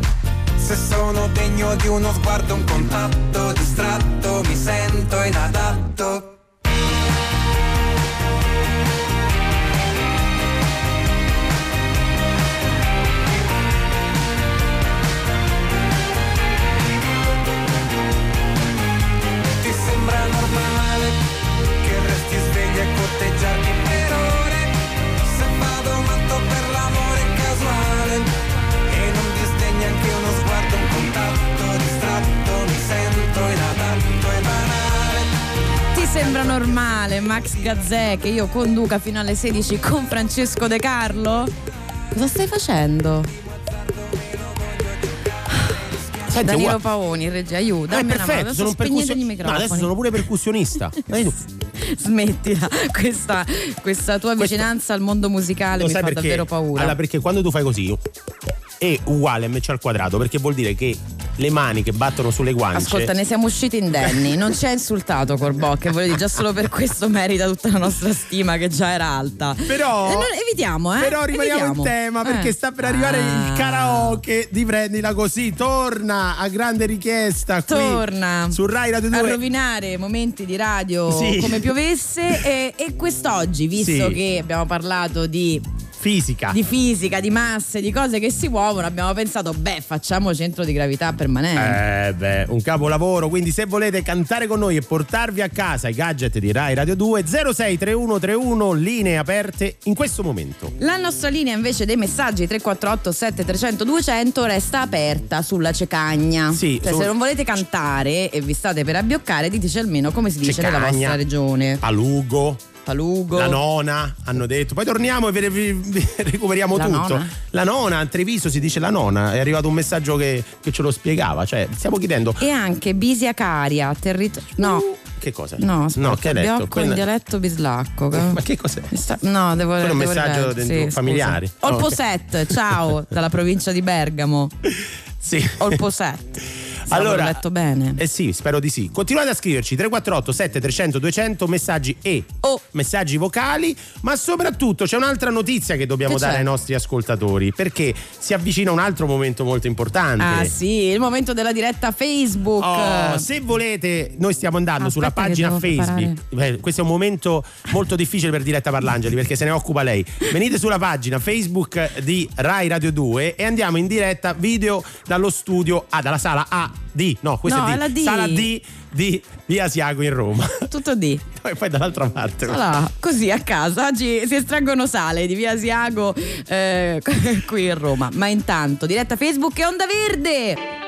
Se sono degno di uno sguardo, un contatto distratto, mi sento inadatto. Sembra normale, Max Gazzè, che io conduca fino alle 16 con Francesco De Carlo? Cosa stai facendo? Senti, Danilo gua- Paoni, regia, aiuta. Eh, dammi una mano. perfetto, Adesso sono percussion- No, adesso sono pure percussionista. <laughs> Dai tu. Smettila, questa, questa tua Questo- vicinanza al mondo musicale mi fa perché? davvero paura. Allora, perché quando tu fai così è uguale a MC al quadrato, perché vuol dire che le mani che battono sulle guance. Ascolta, ne siamo usciti indenni. Non ci ha insultato Corbò, che voglio dire, già solo per questo merita tutta la nostra stima, che già era alta. Però, Eh, non- evitiamo, eh? però rimaniamo Evitiamo. in tema perché Eh. sta per arrivare Ah. il karaoke di Prendila Così. Torna a grande richiesta qui Torna su Rai Radio 2. a rovinare momenti di radio Sì. come piovesse e, e quest'oggi visto Sì. che abbiamo parlato di fisica. di fisica, di masse, di cose che si muovono, abbiamo pensato, beh, facciamo centro di gravità permanente. Eh beh, un capolavoro, quindi se volete cantare con noi e portarvi a casa i gadget di Rai Radio 2 063131 linee aperte in questo momento. La nostra linea invece dei messaggi 348 7300 200 resta aperta sulla cecagna. Sì, Cioè, su- se non volete cantare e vi state per abbioccare, diteci almeno come si dice nella Cecagna. vostra regione. Palugo. la nona, hanno detto. Poi torniamo e ve- vi- vi- <laughs> recuperiamo La tutto. nona? La nona, a Treviso si dice la nona. È arrivato un messaggio che, che ce lo spiegava. Cioè, stiamo chiedendo. E anche Bisia Caria, territorio. No, Che cosa? no, aspetta, no che hai letto? Biocco in Quella- dialetto bislacco. Ma che cos'è? Sta- No, devo è un devo messaggio dentro- Sì, familiari. scusa. Oh, ok. Olposet, ciao, dalla provincia di Bergamo. <laughs> Sì. Olposet. Allora- l'avevo letto bene. Eh sì, spero di sì. Continuate a scriverci 348 7300 200 messaggi e o messaggi vocali, ma soprattutto c'è un'altra notizia che dobbiamo Che dare ai nostri ascoltatori perché si avvicina un altro momento molto importante. Ah sì, il momento della diretta Facebook. Oh, se volete, noi stiamo andando Aspetta sulla pagina Facebook. Beh, questo è un momento molto difficile per Diretta Parlangeli perché se ne occupa lei. Venite sulla pagina Facebook di Rai Radio 2 e andiamo in diretta video dallo studio A, dalla sala A D. No, questa No, è D. la D. Sala D di Via Asiago in Roma. Tutto D. <laughs> E poi dall'altra parte. Voilà, così a casa. Oggi si estraggono sale di via Asiago eh, <laughs> qui in Roma. Ma intanto, diretta Facebook e Onda Verde.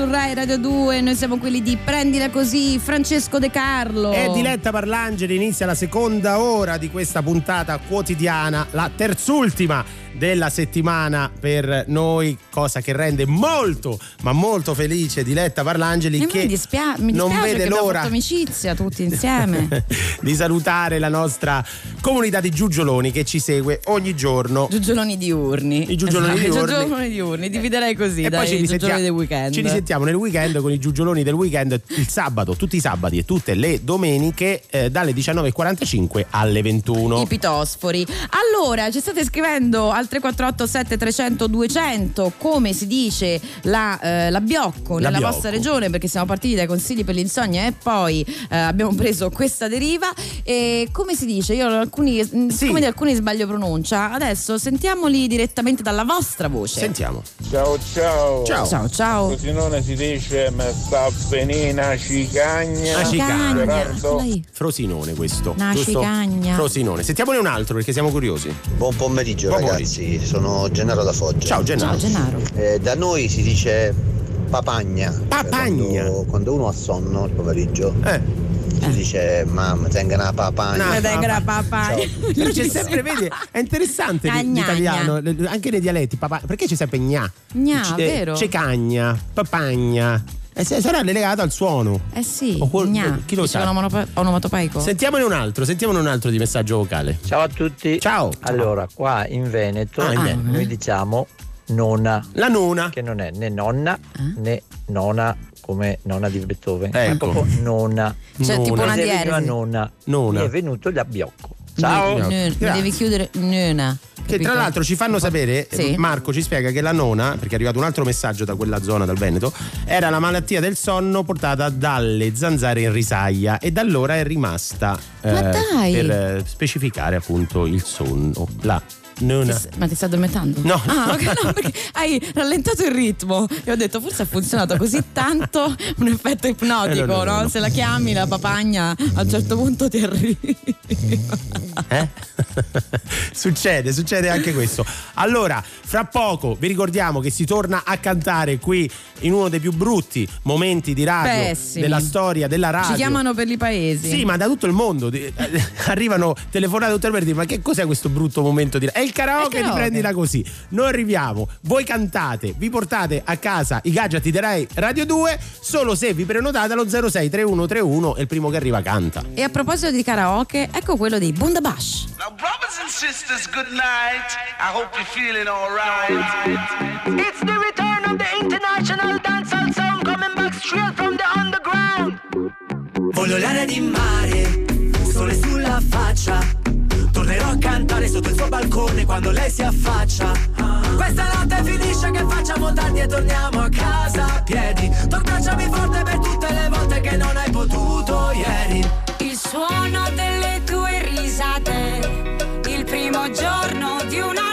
Su Rai Radio 2. Noi siamo quelli di Prendila così, Francesco De Carlo. E Diletta Parlangeli inizia la seconda ora di questa puntata quotidiana, la terzultima della settimana per noi, cosa che rende molto, ma molto felice Diletta Parlangeli E che mi, dispia- mi non dispiace vede che abbiamo l'ora fatto amicizia tutti insieme. <laughs> di salutare la nostra comunità di giugioloni che ci segue ogni giorno. Giugioloni diurni. I giugioloni Esatto, diurni. I giugioloni diurni, dividerei così, E dai, poi ci risentiamo, del weekend. ci risentiamo nel weekend con i giugioloni del weekend il sabato, tutti i sabati e tutte le domeniche eh, dalle 19.45 alle 21. I pitosfori. Allora, ci state scrivendo al 348 7300 200 come si dice la, eh, la biocco La nella biocco. vostra regione perché siamo partiti dai consigli per l'insonnia e poi eh, abbiamo preso questa deriva e come si dice io alcuni mm, siccome di alcuni sbaglio pronuncia adesso sentiamoli direttamente dalla vostra voce Sentiamo. Ciao ciao. Ciao. Ciao, ciao. Frosinone si dice ma sta a venire una cicagna. Una cicagna. Gerardo. Frosinone questo. Una giusto? cicagna. Frosinone. Sentiamone un altro perché siamo curiosi. Buon pomeriggio Buon ragazzi, sono Gennaro da Foggia. Ciao Gennaro. Ciao Gennaro. Eh, da noi si dice papagna. Papagna. Quando, quando uno ha sonno il pomeriggio Eh. Si dice mamma tenga una papagna. No, Eh, dai, gra- papà. <laughs> Però c'è sempre, vedi, è interessante Ah, gna, l'italiano, anche nei dialetti, papà, perché c'è sempre gna? Gna, C- vero? Cecagna, papagna. E se sarà legato al suono. Eh sì, O quel- gna. chi lo sa? onomatopeico- onomatopeico. Sentiamone un altro, sentiamone un altro di messaggio vocale. Ciao a tutti. Ciao. Allora, qua in Veneto Ah, in Veneto. noi diciamo nonna. La nona. Che non è né nonna né nonna come nonna di Beethoven, ma è Ecco. proprio nonna. Cioè, tipo una dieresi. nonna. Nona. Mi è venuto l'abbiocco. Ciao. Nö- nö- Grazie. devi chiudere nöna. Che tra l'altro ci fanno sapere, Sì. eh, Marco ci spiega che la nona, perché è arrivato un altro messaggio da quella zona, dal Veneto, era la malattia del sonno portata dalle zanzare in risaglia e da allora è rimasta eh, Ma dai! per eh, specificare appunto il sonno. La nona. Ma ti stai addormentando? No. Ah, ok, no, perché hai rallentato il ritmo e ho detto forse ha funzionato così tanto un effetto ipnotico, Eh, no, no, no. Se la chiami la papagna a un certo punto ti arrivi. Eh? <laughs> succede, succede anche questo. Allora, fra poco vi ricordiamo che si torna a cantare qui in uno dei più brutti momenti di radio Pessimi. della storia della radio. Ci chiamano per i paesi. Sì, ma da tutto il mondo eh, <laughs> arrivano telefonate tutte per dire: Ma che cos'è questo brutto momento di È il karaoke, il karaoke. riprendila così. Noi arriviamo, voi cantate, vi portate a casa i gadget di Rai Radio 2 solo se vi prenotate allo 063131 e il primo che arriva canta. E a proposito di karaoke, ecco quello di Bundabash. Now, brothers and sisters, good night. I hope you're feeling alright. It's the return of the international dancehall sound coming back straight from the underground. Voglio l'aria di mare, sole sulla faccia. Tornerò a cantare sotto il suo balcone quando lei si affaccia. Questa notte finisce che facciamo tardi e torniamo a casa a piedi. Tu abbracciami forte per tutte le volte che non hai potuto ieri. Il suono delle tue risate, il primo giorno di una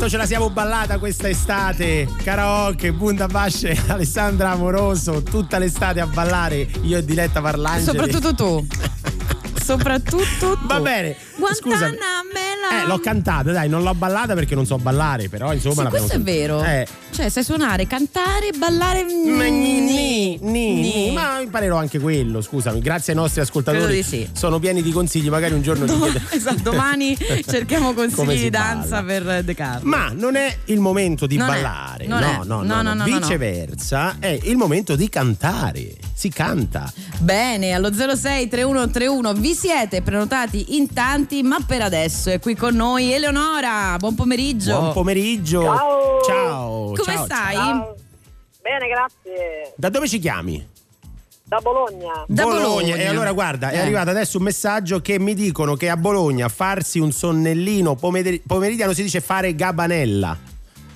quanto ce la siamo ballata questa estate? Karaoke, Bundabash e <laughs> Alessandra Amoroso, tutta l'estate a ballare, io e Diletta Parlangeli. Soprattutto tu. <laughs> Soprattutto tu. Va bene. Scusami. Guantanamera. Eh, l'ho cantata, dai, non l'ho ballata perché non so ballare, però insomma Sì, questo è vero. Eh. Cioè, sai suonare, cantare, ballare. Ma ni, ni, ni, ma imparerò anche quello, scusami, grazie ai nostri ascoltatori. Sì. Sono pieni di consigli, magari un giorno chiedo- <laughs> Esatto, domani <laughs> cerchiamo consigli si di balla. danza per De Carlo. Ma non è il momento di Non ballare, no, è. no, No, no, no, Viceversa, è il momento di cantare. Si canta. Bene, allo 06 3131 vi siete prenotati in tanti, ma per adesso è qui con noi Eleonora. Buon pomeriggio. Buon pomeriggio. Ciao. Ciao. Come ciao, stai? ciao. Bene, grazie. Da dove ci chiami? Da Bologna. Bologna. E allora guarda, è Eh. arrivato adesso un messaggio che mi dicono che a Bologna farsi un sonnellino pomeri- pomeridiano si dice fare gabanella.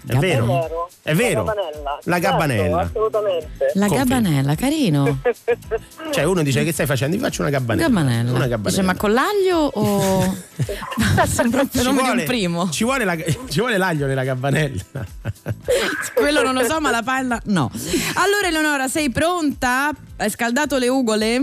È vero? È vero. La gabbanella. La gabbanella. Certo, assolutamente. La Confermo. gabbanella, carino. <laughs> Cioè uno dice che stai facendo? Ti faccio una gabanella. Gabbanella. Una Dice, gabanella. ma con l'aglio o. <laughs> Sembra un Ci fenomeno vuole- un primo. Ci vuole, la- ci vuole l'aglio nella gabanella. <laughs> Quello non lo so, ma la palla no. Allora, Eleonora, sei pronta? Hai scaldato le ugole?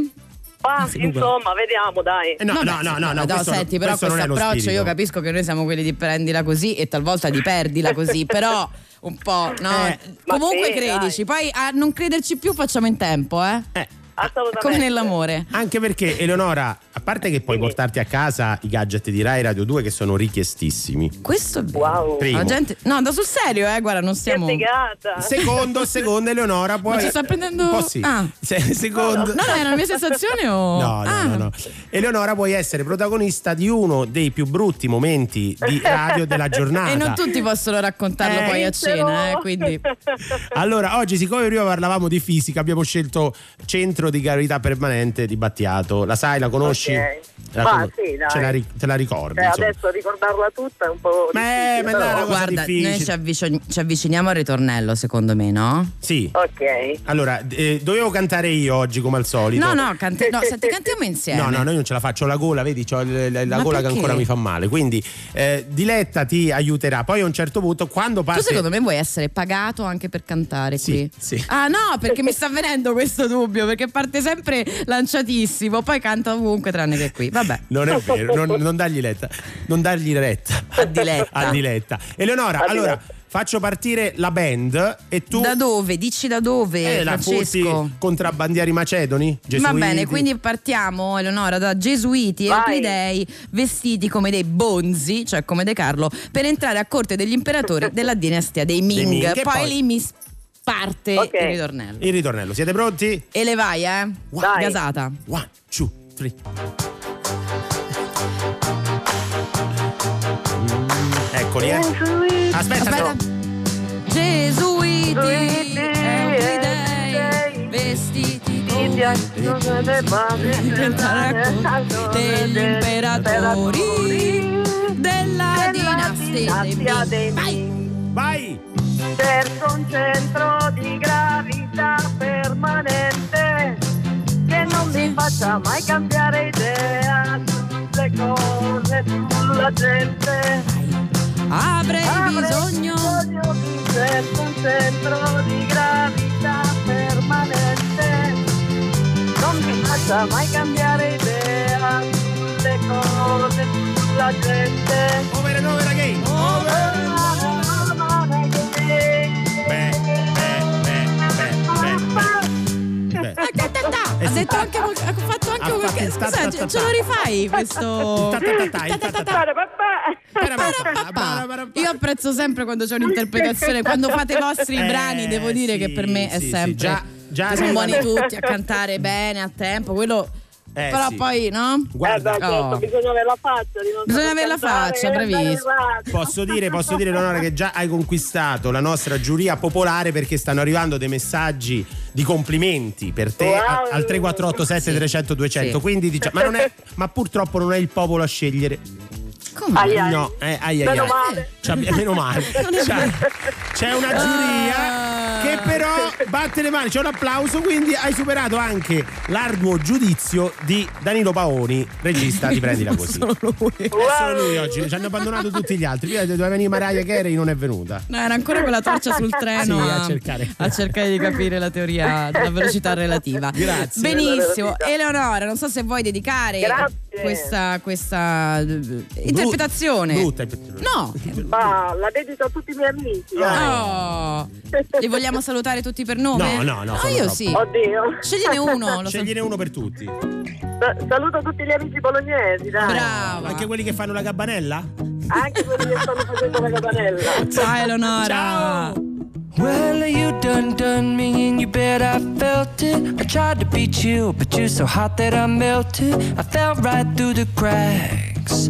Comunque- insomma, vediamo, dai. Eh no, no, no, no, no, questo- senti, però questo questo approccio io capisco che noi siamo quelli di prendila così e talvolta di perdila <laughs> così, però un po', no? Eh, Comunque sì, credici, poi a non crederci più facciamo in tempo, eh? Assolutamente. Come nell'amore. Anche perché Eleonora, a parte che puoi portarti a casa i gadget di Rai Radio 2 che sono richiestissimi. Questo è. Wow. Primo. La gente, no, da sul serio, eh, guarda, non stiamo. Che figata. Secondo, secondo Eleonora puoi Ma ci sta prendendo- Un po' sì. Ah. Se- secondo No, no, è una mia sensazione o. No, no, Ah. no, no. Eleonora puoi essere protagonista di uno dei più brutti momenti di radio della <laughs> giornata. E non tutti possono raccontarlo Eh, poi a cena, eh, quindi. Allora, oggi, siccome prima parlavamo di fisica, abbiamo scelto centro di gravità permanente di Battiato. La sai, la conosci? Ok. La Ma cono- sì, dai. ce la ri- te la ricordi? Cioè, adesso ricordarla tutta è un po'. Difficile, ma cosa Guarda, difficile. noi ci, avvicin- ci avviciniamo al ritornello, secondo me, no? Sì. Ok. Allora, eh, dovevo cantare io oggi come al solito. No, no, cante- no, senti, cantiamo insieme. No, no, no, io non ce la faccio, ho la gola, vedi, ho l- la, la Ma gola che perché? ancora mi fa male. Quindi eh, Diletta ti aiuterà. Poi a un certo punto, quando Tu parte. secondo me vuoi essere pagato anche per cantare Sì, qui? sì. Ah no, perché mi sta venendo questo dubbio, perché parte sempre lanciatissimo, poi canta ovunque tranne che qui. Vabbè. Non è vero, non, non dargli letta. Non dargli retta. <laughs> A Diletta. A Diletta. Eleonora, A allora Diletta. faccio partire la band e tu. Da dove? Dici da dove, eh, la furti contrabbandieri macedoni? Va Gesuiti? bene, quindi partiamo, Eleonora, da gesuiti e euclidei vestiti come dei bonzi, cioè come De Carlo, per entrare a corte degli imperatori della dinastia dei Ming. Ming, e poi, poi- lì mi parte Ok. il ritornello. Il ritornello, siete pronti? E le vai, eh? Dai. Gasata. One, two, three. Eccoli, eh. Aspetta, Aspetta. no. Gesuiti Gesuiti e e euclidei vestiti come degli imperatori della dinastia dei. Vai! Vai! Cerco un centro di gravità permanente che non mi faccia mai cambiare idea sulle cose, sulla gente. Avrei bisogno bisogno di cerco un centro di gravità permanente. Non mi faccia mai cambiare idea sulle cose, sulla gente. Over and over again. Over. Ha detto anche ha fatto anche qualche scusa, ce lo rifai questo. Io apprezzo sempre quando c'è un'interpretazione, quando fate i vostri Eh, brani, devo dire che per me è sempre già- già sono arrivano- buoni tutti a cantare bene, a tempo, quello Eh, però sì. poi, no? Guarda, Eh, beh, certo, Oh. bisogna avere la faccia di non Bisogna avere la faccia, bravissimo. Posso dire, posso dire, Leonora, che già hai conquistato la nostra giuria popolare perché stanno arrivando dei messaggi di complimenti per te Wow. a- al 3487 300 200. Sì. Quindi diciamo, ma, non è, ma purtroppo non è il popolo a scegliere. Come? Ai, ai. No, eh, ai, ai, Meno ai. male. C'è, meno male. C'è, <laughs> c'è una giuria Ah. che però batte le mani, c'è un applauso, quindi hai superato anche l'arduo giudizio di Danilo Paoni, regista di Prendila Così. <laughs> Solo lui. È solo lui oggi, ci hanno abbandonato tutti gli altri. Prima doveva venire Mariah Carey, non è venuta. No, era ancora quella torcia sul treno Sì, a a, cercare. a cercare di capire la teoria della velocità relativa. <laughs> Grazie. Benissimo. Eleonora, non so se vuoi dedicare Grazie. questa, questa eh, interpretazione. Brutta interpretazione. No. Ma la dedico a tutti i miei amici. eh. Oh. Li vogliamo salutare tutti per nome? No, no, no, Ah, io troppo. sì. Oddio. Scegliene uno. Lo so- Scegliene uno per tutti. Sa- Saluto tutti gli amici bolognesi, dai. Brava. Anche quelli che fanno la gabbanella? Anche quelli che stanno facendo la capanella. <laughs> Ciao Eleonora. Ciao. Well, you done done me and you bet I felt it. I tried to beat you, but you're so hot that I melted. I fell right through the cracks.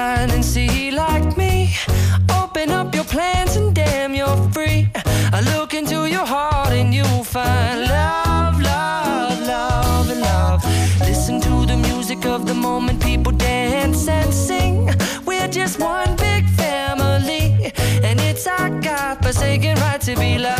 Mind and see like me. Open up your plans and damn, you're free. I look into your heart and you'll find love, love, love, love. Listen to the music of the moment, people dance and sing. We're just one big family, and it's our God forsaken right to be loved,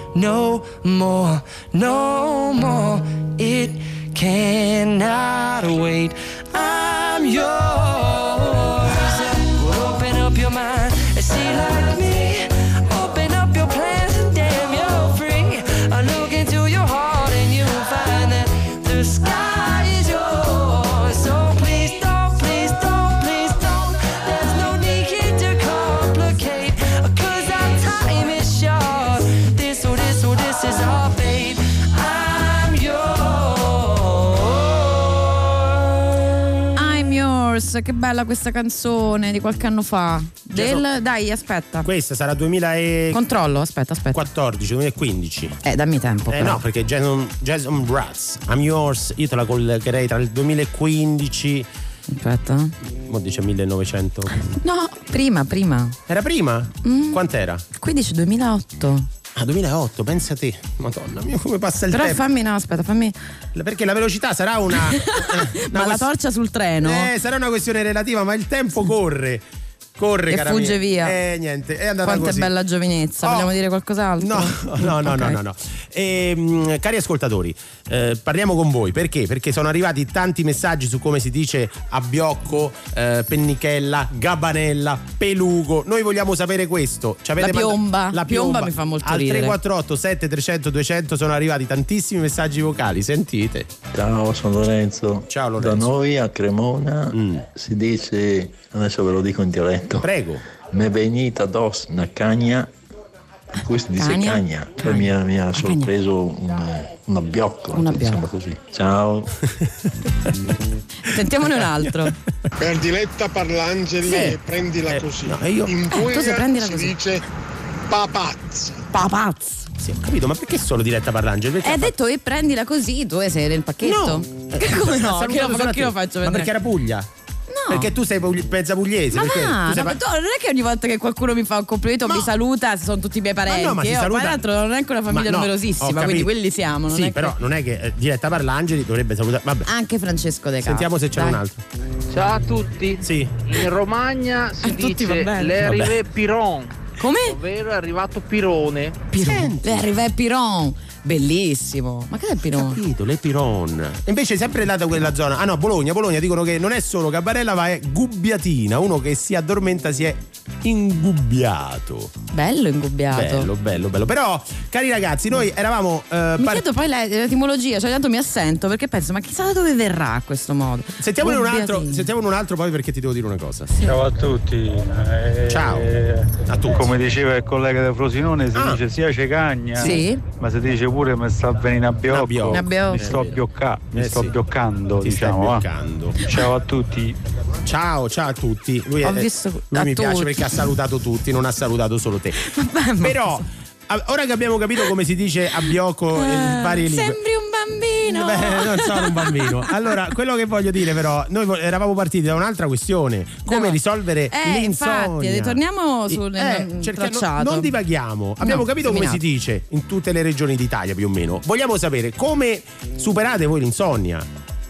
no more, no more. It cannot wait. I'm yours. Che bella questa canzone di qualche anno fa. Del, dai, aspetta. Questa sarà 2014, Controllo, aspetta, aspetta. 2015. Eh, dammi tempo. Eh però. no, perché Jason, Jason Bratz, I'm yours, io te la collegherei tra il 2015. Aspetta. Mo dice 1900. No, prima, prima. Era prima? Mm. Quant'era? 15 2008. Ah, 2008, pensa te. Madonna mia, come passa il Però tempo. fammi, no, aspetta, fammi. Perché la velocità sarà una. eh, <laughs> Ma <laughs> la torcia sul treno. Eh, sarà una questione relativa, ma il tempo corre. Corre, E cara fugge mia. via. Eh, niente, è andata Quanto così. è bella giovinezza. Oh. Vogliamo dire qualcos'altro? No, no, no, no, Ok. no, no. Ehm, cari ascoltatori, eh, parliamo con voi perché? Perché sono arrivati tanti messaggi su come si dice abbiocco, eh, pennichella, gabanella, pelugo. Noi vogliamo sapere questo. Ci avete La piomba. manda- La Piomba piomba mi fa molto Al ridere. 348 7300 200 sono arrivati tantissimi messaggi vocali. Sentite. Ciao, sono Lorenzo. Ciao Lorenzo. Mm. Da noi a Cremona si dice, adesso ve lo dico in dialetto. Prego. Me venita dos una cagna. Qui si dice Cagna? cagna. Poi mi ha, mi ha sorpreso un, un abbiocco. Un diciamo così. Ciao. <laughs> Sentiamone un altro. Per Diletta Parlangeli Sì. prendila così. no, io- In Eh, tu Puglia sei prendila si così. dice papazzi. Papazzi. Sì, ho capito, ma perché solo diretta Parlangeli? Perché Hai ha detto e prendila così, tu sei nel pacchetto? <laughs> Come no? Che lo, lo faccio Ma vedere? perché era Puglia? No. Perché tu sei mezza pugliese. Ma perché va, tu sei no, pa- ma tu- non è che ogni volta che qualcuno mi fa un complimento mi saluta, sono tutti i miei parenti. no, ma Io, saluta- Tra l'altro non è che una famiglia Ma no, numerosissima, quindi quelli siamo. Non sì, è che- però non è che eh, diretta Parlangeli dovrebbe salutare. Vabbè, Anche Francesco De Caro. sentiamo se c'è Dai. un altro. Ciao a tutti. Sì. In Romagna si A dice l'Erive Piron. Come? Ovvero è arrivato Pirone. Piron. Le arriva Piron. Bellissimo. Ma che è il Piron? Capito, le Piron. Invece sempre là da quella zona. Ah no, Bologna, Bologna dicono che non è solo Gabarella, ma è Gubbiatina. Uno che si addormenta si è ingubbiato. Bello ingubbiato. Bello, bello, bello. Però, cari ragazzi, noi eravamo. eh, Mi par- chiedo poi l'e- l'etimologia, cioè tanto mi assento perché penso, ma chissà da dove verrà a questo modo? Sentiamone un altro, sentiamone un altro poi perché ti devo dire una cosa. Ciao a tutti. Eh, Ciao a tutti. Come diceva il collega del Frosinone, si Ah. dice sia cecagna, Sì. ma si dice pure mi sta venendo a biocco. A biocco. Mi sto a bioccà, mi Eh sto sì. bioccando, Ti diciamo. va. bioccando. Ciao a tutti. Ciao, ciao a tutti. Lui, Ho è- visto lui a mi piace tutti. perché ha salutato tutti, non ha salutato solo te. <laughs> Però, a- ora che abbiamo capito come si dice a Biocco in varie lingue. Sembri un bambino. Beh, non sono un bambino. <laughs> Allora, quello che voglio dire, però, noi eravamo partiti da un'altra questione: come No. risolvere Eh, l'insonnia. infatti, ritorniamo sul Eh, cerca- non- tracciato. non divaghiamo. Abbiamo No, capito come si dice in tutte le regioni d'Italia, più o meno. Vogliamo sapere come superate voi l'insonnia.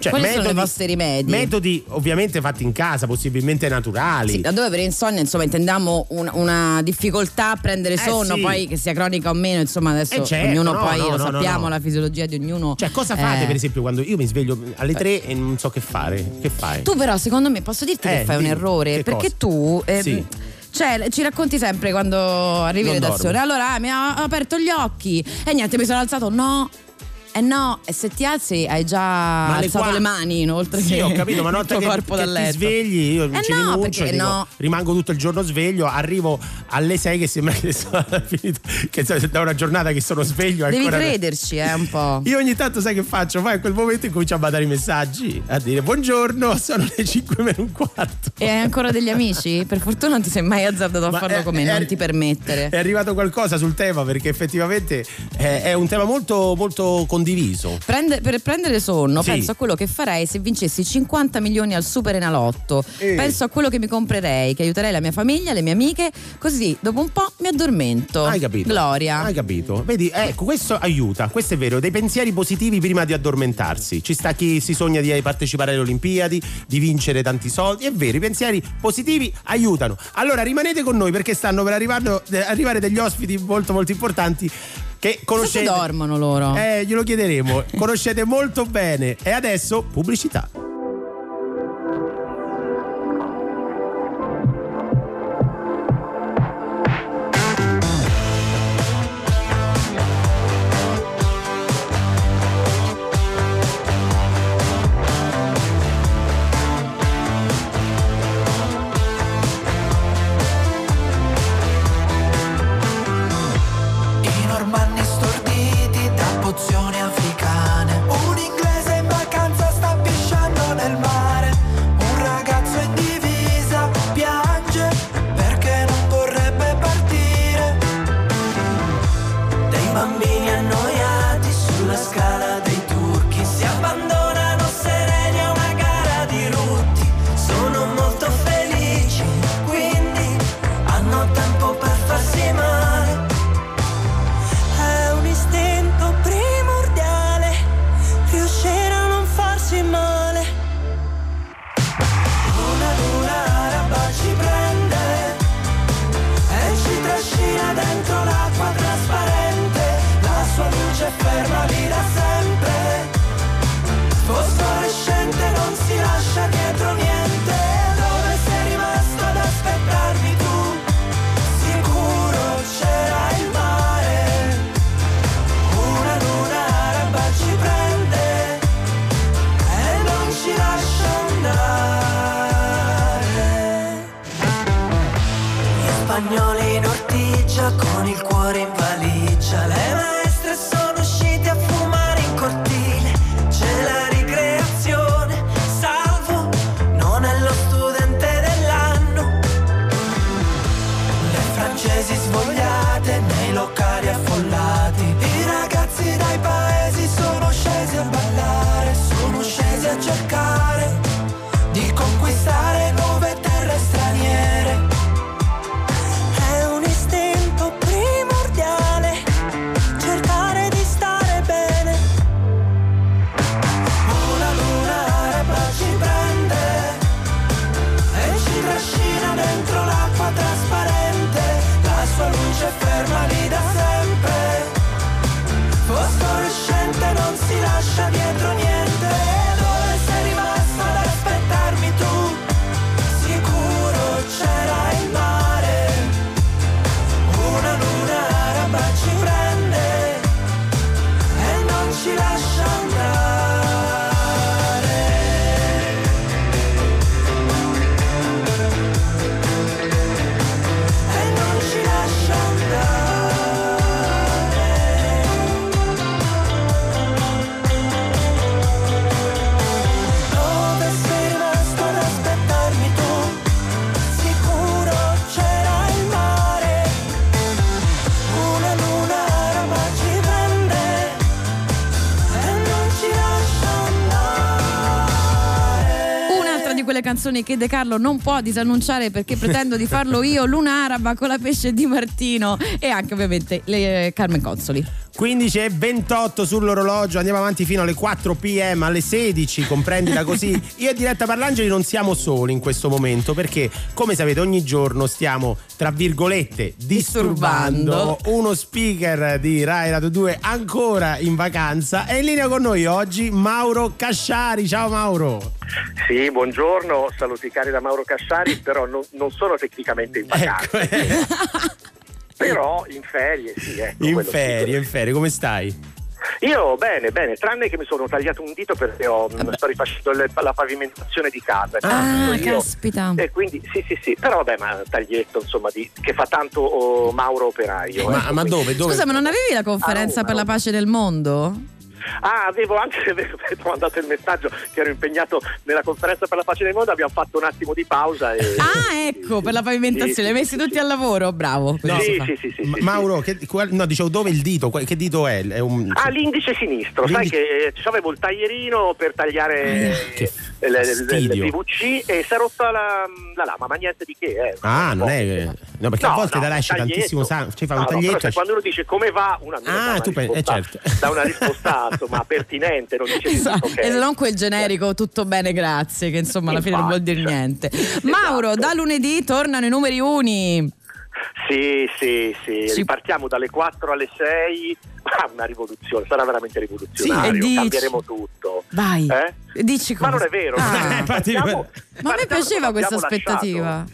Cioè, Quali sono i vostri rimedi? Metodi ovviamente fatti in casa, possibilmente naturali. Sì, laddove per insonnia insomma intendiamo un- una difficoltà a prendere sonno, Eh, sì. poi che sia cronica o meno, insomma adesso Eh, certo, ognuno no, poi no, lo no, sappiamo, la fisiologia di ognuno. Cioè, cosa fate Eh, per esempio quando io mi sveglio alle 3 e non so che fare? Che fai? Tu però secondo me posso dirti Eh, che fai un errore, perché cosa? tu... ehm, Sì. Cioè, ci racconti sempre quando arrivi in Non redazione. dormo. Allora, ah, mi ha aperto gli occhi e niente, mi sono alzato. No. Eh no, e se ti alzi hai già alle alzato qua- le mani inoltre Sì, ho capito, ma tuo che, corpo che ti svegli, io Eh ci no, rinuncio, dico, no. rimango tutto il giorno sveglio, arrivo alle 6 che sembra che sono <laughs> finito, che da una giornata che sono sveglio. Devi crederci, eh, un po'. <laughs> Io ogni tanto sai che faccio? Poi a quel momento incomincio a mandare i messaggi, a dire buongiorno, sono le 5 meno un quarto. E hai ancora degli amici? <laughs> Per fortuna non ti sei mai azzardato a Ma farlo è- con me, è- non ti permettere. È arrivato qualcosa sul tema perché effettivamente è, è un tema molto, molto condiviso. Prende- per prendere sonno, Sì. penso a quello che farei se vincessi 50 milioni al Super Enalotto. Eh. Penso a quello che mi comprerei, che aiuterei la mia famiglia, le mie amiche, così dopo un po' mi addormento. Hai capito? Gloria. Hai capito? Vedi, ecco, questo aiuta, questo è vero, dei pensieri positivi prima di addormentarsi. Ci sta chi si sogna di partecipare alle Olimpiadi, di vincere tanti soldi, è vero, i pensieri positivi aiutano. Allora rimanete con noi perché stanno per arrivare, arrivare degli ospiti molto molto importanti che conoscete. Forse dormono loro. Eh, glielo chiederemo. Conoscete molto bene. E adesso pubblicità. Canzoni che De Carlo non può disannunciare perché pretendo di farlo io, Luna Araba con la pesce di Martino e anche ovviamente le Carmen Consoli. 15 e 28 sull'orologio, andiamo avanti fino alle 4 pm, alle 16, comprendila <laughs> così. Io e Diretta Parlangeli non siamo soli in questo momento perché, come sapete, ogni giorno stiamo, tra virgolette, disturbando, uno speaker di Rai Radio 2 ancora in vacanza. È in linea con noi oggi Mauro Casciari. Ciao Mauro. Sì, buongiorno, saluti cari da Mauro Casciari, però non, non sono tecnicamente in <laughs> vacanza. Però in ferie, sì, ecco. In ferie, in ferie, come stai? Io bene, bene, tranne che mi sono tagliato un dito perché ho, sto rifacendo le- la pavimentazione di casa. Ah, Io- caspita. E quindi sì, sì, sì, però vabbè, ma taglietto insomma di, che fa tanto oh, Mauro Operaio. Ma, ecco, ma dove? dove? Scusa, ma non avevi la conferenza A per la pace del mondo? Ah, avevo anche <laughs> avevo mandato il messaggio che ero impegnato nella conferenza per la pace del mondo, abbiamo fatto un attimo di pausa e. Ah, ecco, per la pavimentazione, Sì, li hai messi tutti al lavoro, bravo. No, sì, sì, sì, sì, Ma- sì, Mauro, che, qual- no, dicevo dove il dito? Che dito è? È un. Ah, l'indice sinistro, sai L'indice- che eh, avevo il taglierino per tagliare Eh, che le, le- le- le fastidio. PVC e si è rotta la, la lama, ma niente di che. Eh. Ah, non è. No, perché a No, volte no, da là esce tantissimo sangue. Ci fa No, un no, taglietto. esce- quando uno dice come va, una, Ah, dà una tu pensi- eh, risposta, certo. dà una risposta insomma, pertinente, non dice Esatto. ok. E non quel generico tutto bene, grazie, che insomma alla fine non vuol dire niente. Mauro, da lunedì tornano i numeri uni. Sì, sì, sì, Ci- ripartiamo dalle 4 alle 6. <laughs> Ah, una rivoluzione, sarà veramente rivoluzionario. Sì, e dici- Cambieremo tutto. Vai. Eh? Dici Ma cosa? non è vero. Ah. <laughs> Eh, infatti- Ma Partiamo- a me partiamo piaceva questa aspettativa.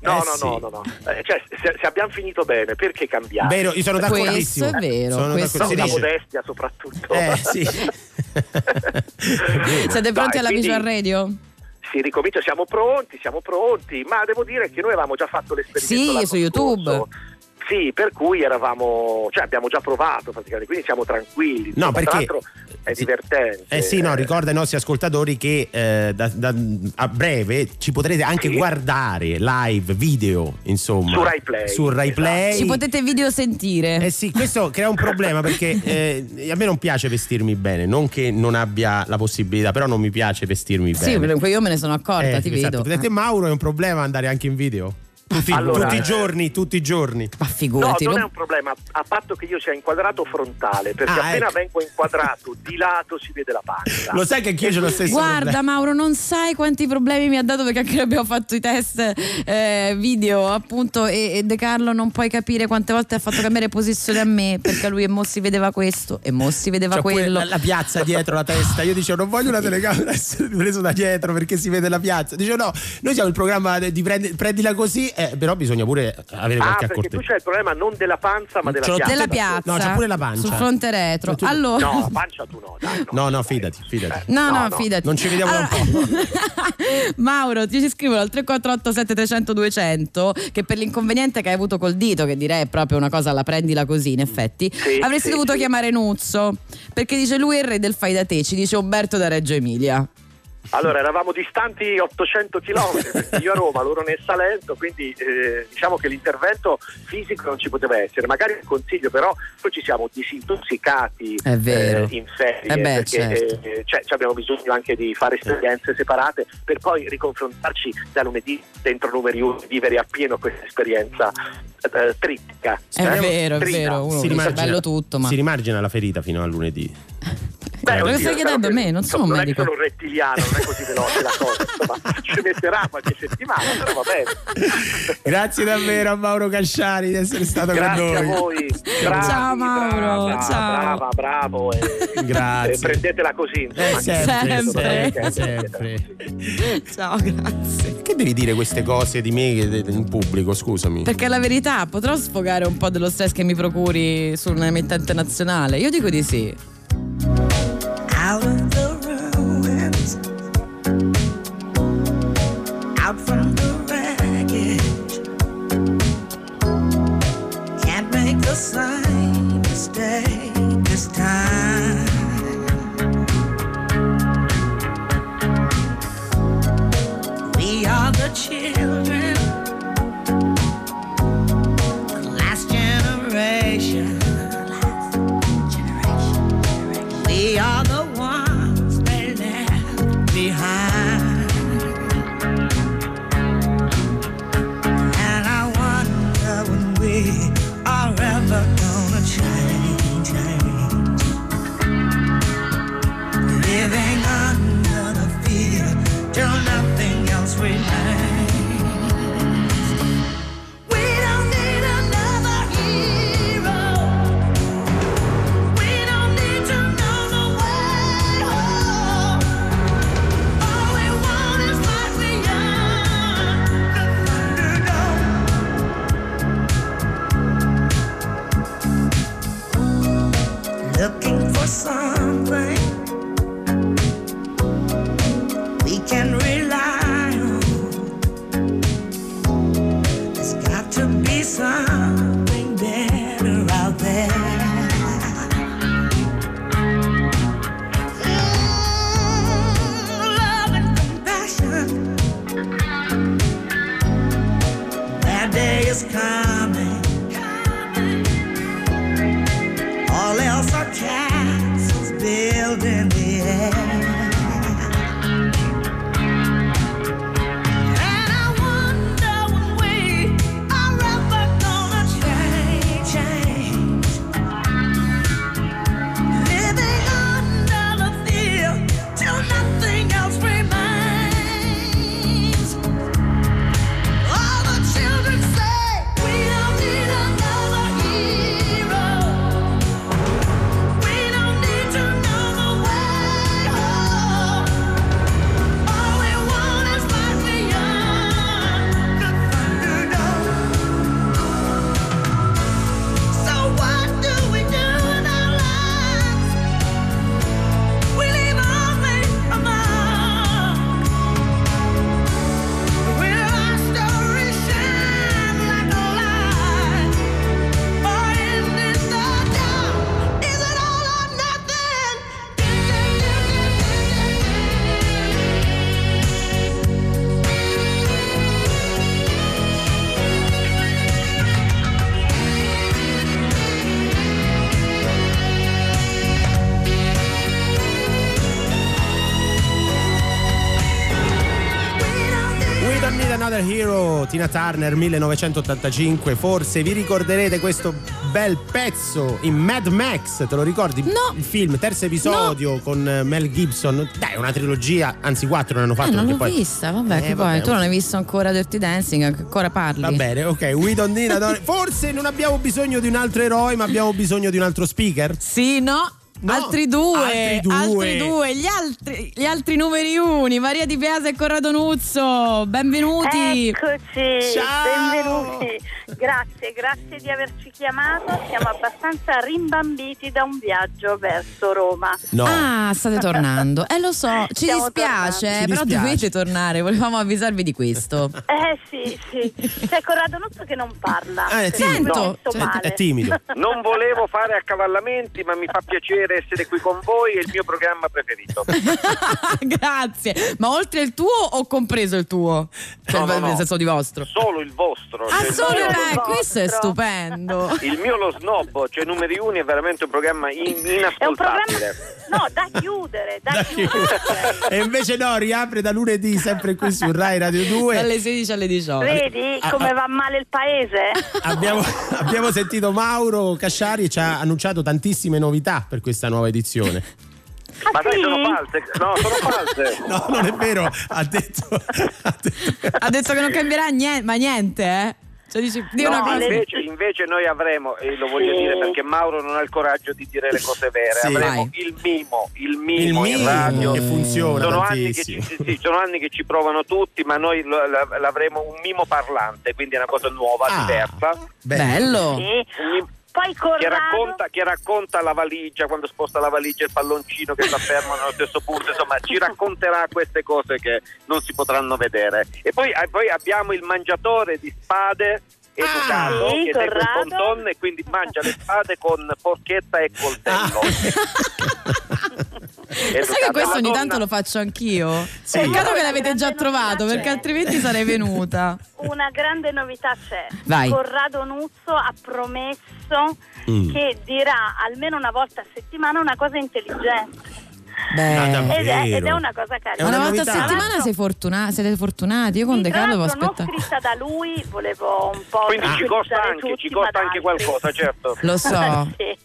No, Eh, no, sì. no, no, no. Eh, cioè, se, se abbiamo finito bene, perché cambiare? Vero, io sono Questo d'accordissimo. è vero, Sono questo dice- modestia soprattutto. Eh, sì. È. <laughs> Siete pronti Dai, alla quindi- visual radio? Si ricomincia, siamo pronti, siamo pronti, ma devo dire che noi avevamo già fatto l'esperimento Sì, su YouTube. scorso. Sì, per cui eravamo, cioè abbiamo già provato praticamente, quindi siamo tranquilli. No, perché- è divertente. Eh sì, no, ricorda ai nostri ascoltatori che eh, da- da- a breve ci potrete anche Sì. guardare live, video, insomma. Su Rai Play, Su Rai esatto. Ci potete video sentire. Eh sì, questo crea un problema perché eh, a me non piace vestirmi bene, non che non abbia la possibilità, però non mi piace vestirmi Sì, bene. io me ne sono accorta, Eh, ti esatto. vedo. Per te Mauro è un problema andare anche in video? Tutti, Allora, tutti i eh, giorni, tutti i giorni. Ma No, figurati, non non- è un problema, a patto che io sia inquadrato frontale, perché Ah, appena ecco. vengo inquadrato di lato si vede la pancia. Lo sai che anch'io c'ho lo stesso Guarda problema. Mauro, non sai quanti problemi mi ha dato perché anche noi abbiamo fatto i test eh, video appunto e, e De Carlo non puoi capire quante volte ha fatto cambiare posizione a me perché lui e mo si vedeva questo e mo si vedeva que- quello. la, la piazza dietro la testa. Io dicevo, non voglio una telecamera <laughs> essere preso da dietro perché si vede la piazza. Dicevo, no, noi siamo il programma di prendi- prendila così, eh, però bisogna pure avere Ah, qualche perché tu accortezza. c'hai il problema non della panza ma della l'ho piazza. Della piazza, No, c'ha pure la pancia. sul fronte retro. Cioè, tu- Allora, No, la pancia tu no, dai. No, no, fidati, fidati. No, no, No, no. fidati. Non ci vediamo da un po'. <laughs> Mauro, ti ci scrivono al 348 7300 200 che per l'inconveniente che hai avuto col dito, che direi è proprio una cosa, la prendila così in effetti, Sì, avresti sì, dovuto sì. chiamare Nuzzo, perché dice lui è il re del fai da te, ci dice Umberto da Reggio Emilia. Allora, eravamo distanti 800 km, perché io a Roma, loro nel Salento, quindi eh, diciamo che l'intervento fisico non ci poteva essere. Magari un consiglio, però noi ci siamo disintossicati È vero. eh, in ferie, Eh beh, perché certo. eh, cioè, ci abbiamo bisogno anche di fare esperienze separate per poi riconfrontarci da lunedì dentro numeri uno, vivere appieno questa esperienza eh, trittica. È vero, è vero, uno Si rimargina, bello tutto, ma si rimargina la ferita fino a lunedì. <laughs> Beh, Lo oddio, stai chiedendo a me, non sono un non è medico. sono un rettiliano, non è così veloce la cosa, insomma, ci metterà qualche settimana, però va bene. Grazie davvero a Mauro Casciari di essere stato Grazie con a noi. voi. Bravi, Ciao, Mauro, brava, ciao. Brava, bravo. E, Grazie. e prendetela così. insomma, Eh, anche sempre, Sempre. sempre, sempre. Ciao, grazie. Che devi dire queste cose di me in pubblico, scusami? Perché la verità, potrò sfogare un po' dello stress che mi procuri su un'emittente nazionale? Io dico di sì. Out of the ruins, out from the wreckage. Can't make the same mistake this time. We are the children, That day Tina Turner 1985. Forse vi ricorderete questo bel pezzo in Mad Max, te lo ricordi? No. Il film, terzo episodio con eh, Mel Gibson. Dai, una trilogia, anzi quattro ne hanno fatto. Eh, non l'ho poi... vista, vabbè, Eh, che vabbè, poi tu non hai visto ancora Dirty Dancing, ancora parli. Va bene, ok. We don't need. Forse non abbiamo bisogno di un altro eroe, ma abbiamo bisogno di un altro speaker. Sì, no. No, altri, due, altri due. altri due, gli altri, gli altri numeri uni, Maria Di Piazza e Corrado Nuzzo, benvenuti. Eccoci, Ciao. benvenuti. Grazie, grazie di averci chiamato. Siamo abbastanza rimbambiti da un viaggio verso Roma. No. Ah, state tornando. Eh lo so, ci Stiamo dispiace, tornando. Ci però dispiace. dovete tornare, volevamo avvisarvi di questo. Eh sì, sì. C'è Corrado Nuzzo che non parla. Ah, è timido. Cioè, male. è timido. Non volevo fare accavallamenti, ma mi fa piacere essere qui con voi, è il mio programma preferito. <laughs> Grazie. Ma oltre il tuo o compreso il tuo? Cioè, No, no, no. nel senso di vostro. Solo il vostro. Ah, cioè, solo il, mio, eh, questo è stupendo. <laughs> il mio lo snobbo, cioè numeri uni è veramente un programma in- È un programma inascoltabile. no, da chiudere, da, chiudere. E invece no, riapre da lunedì sempre qui su Rai Radio 2. Dalle 16 alle 18. Vedi Ah, come ah. va male il paese? Abbiamo, abbiamo sentito Mauro Casciari e ci ha annunciato tantissime novità per questa nuova edizione. Ma sai, sono false. No, sono false. <laughs> No, non è vero, ha detto. Ha detto che non cambierà niente, ma niente, eh? Cioè dici, di una No, cosa. invece, invece noi avremo, e lo voglio Sì. dire perché Mauro non ha il coraggio di dire le cose vere, Sì. avremo Vai. il mimo, il mimo, Il in mimo, radio. che funziona sono anni che, ci, sì, sono anni che ci provano tutti, ma noi l'avremo un mimo parlante, quindi è una cosa nuova, Ah, diversa. Bello. Sì. Poi Che Corrado racconta, che racconta la valigia quando sposta la valigia il palloncino che sta fermo nello stesso punto insomma ci racconterà queste cose che non si potranno vedere. E poi, eh, poi abbiamo il mangiatore di spade educato Sì, che segue il Corrado. ponton e quindi mangia le spade con forchetta e coltello <laughs> Ma sai che questo ogni tanto lo faccio anch'io? Sì. Peccato che l'avete già trovato, perché altrimenti sarei venuta. <laughs> una grande novità c'è. Vai. Corrado Nuzzo ha promesso Mm. che dirà almeno una volta a settimana una cosa intelligente. Beh, Ed è, ed è una cosa carina. una volta a settimana sei fortuna- siete fortunati. Io con De Carlo l'altro aspettare. non scritta da lui, volevo un po' quindi ci costa anche, ci costa anche qualcosa certo Lo so. <laughs> Sì.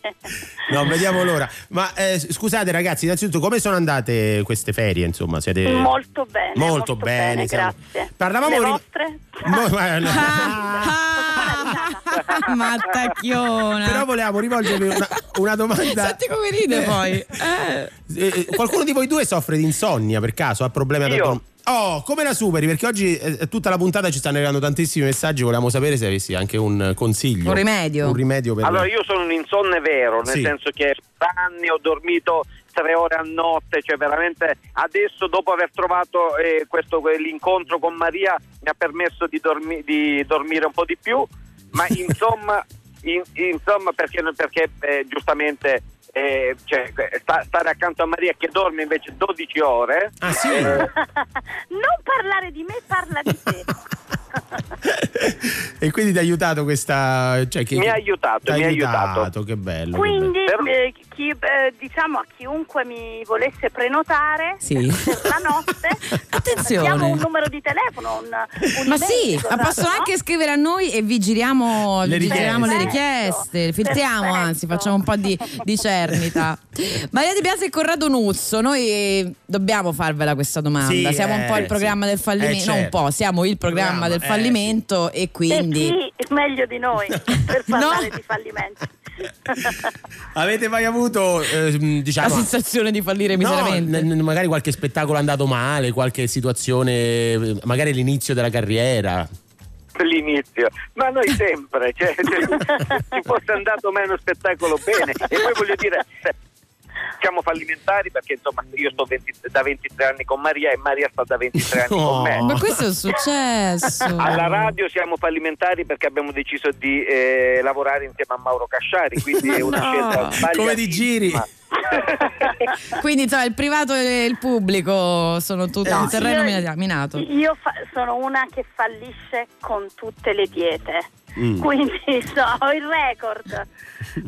No, vediamo l'ora. Ma eh, scusate ragazzi, innanzitutto come sono andate queste ferie? Insomma, siete Molto bene, Molto molto, bene, bene, siamo- grazie. Parlavamo Le ri- vostre? <laughs> No, ma no. <laughs> Mattacchiona. Però volevamo rivolgervi una, una domanda. Senti come ride poi. Eh. Eh, qualcuno di voi due soffre di insonnia per caso? Ha problemi ad Io. addorm- Oh, come la superi? Perché oggi eh, tutta la puntata ci stanno arrivando tantissimi messaggi. Volevamo sapere se avessi anche un consiglio. Un rimedio. Un rimedio per Allora, io sono un insonne vero, nel Sì. senso che per anni ho dormito tre ore a notte, cioè veramente adesso dopo aver trovato eh, questo, l'incontro con Maria mi ha permesso di, dormi- di dormire un po' di più, ma <laughs> insomma, in- insomma perché, perché eh, giustamente eh, cioè, sta- stare accanto a Maria che dorme invece 12 ore. Ah, sì? eh, <laughs> Non parlare di me, parla di te. <laughs> E quindi ti ha aiutato questa. Cioè, che, Mi ha aiutato, mi ha aiutato. Che bello. che Quindi eh, chi- eh, diciamo a chiunque mi volesse prenotare Sì. per la notte <laughs> Attenzione. diamo un numero di telefono, un, un Ma sì, ma possono no? anche scrivere a noi e vi giriamo Le vi giriamo le richieste. richieste, filtriamo Perfetto. anzi, facciamo un po' di, di cernita. <laughs> Maria Di Piazza e Corrado Nuzzo, noi dobbiamo farvela questa domanda. Sì, siamo un po' eh, il programma sì. del fallimento, Eh, non un certo. po', siamo il programma Programma, del eh, fallimento e E quindi chi è meglio di noi per <laughs> parlare di fallimenti? <laughs> Avete mai avuto, eh, diciamo. la sensazione di fallire No, miseramente. n- n- magari qualche spettacolo è andato male, qualche situazione, magari l'inizio della carriera. l'inizio, ma noi sempre, cioè, ci fosse andato meno spettacolo bene e poi voglio dire se- siamo fallimentari perché insomma io sto 20 da 23 anni con Maria e Maria sta da 23 anni con me. <laughs> Ma questo è un successo. <laughs> Alla radio siamo fallimentari perché abbiamo deciso di eh, lavorare insieme a Mauro Casciari, quindi è una <laughs> No. scelta sbagliata. Come ti giri? Quindi insomma, il privato e il pubblico sono tutti No, un terreno io- mina- minato. Io fa- sono una che fallisce con tutte le diete. Mm. Quindi <laughs> so, ho il record.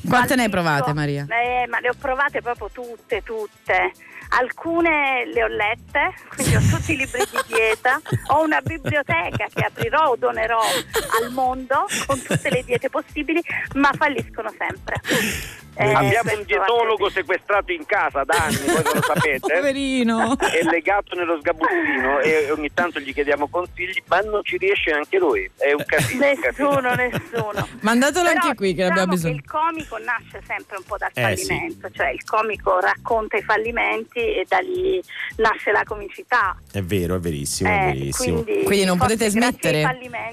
Quante ne hai provate, Maria? Eh, ma le ho provate proprio tutte, tutte. Alcune le ho lette, quindi ho tutti i libri di dieta, ho una biblioteca che aprirò o donerò al mondo con tutte le diete possibili, ma falliscono sempre. Eh, Abbiamo un dietologo sequestrato in casa da anni, voi lo sapete. <laughs> Poverino. È legato nello sgabuzzino e ogni tanto gli chiediamo consigli, ma non ci riesce neanche lui. È un casino. un casino. Nessuno, nessuno. <laughs> Mandatelo Però anche qui che ne diciamo abbiamo bisogno. che il comico nasce sempre un po' dal Eh, sì. fallimento, cioè il comico racconta i fallimenti e da lì nasce la comicità. È vero, è verissimo, è Eh, verissimo. quindi, Quindi non potete smettere.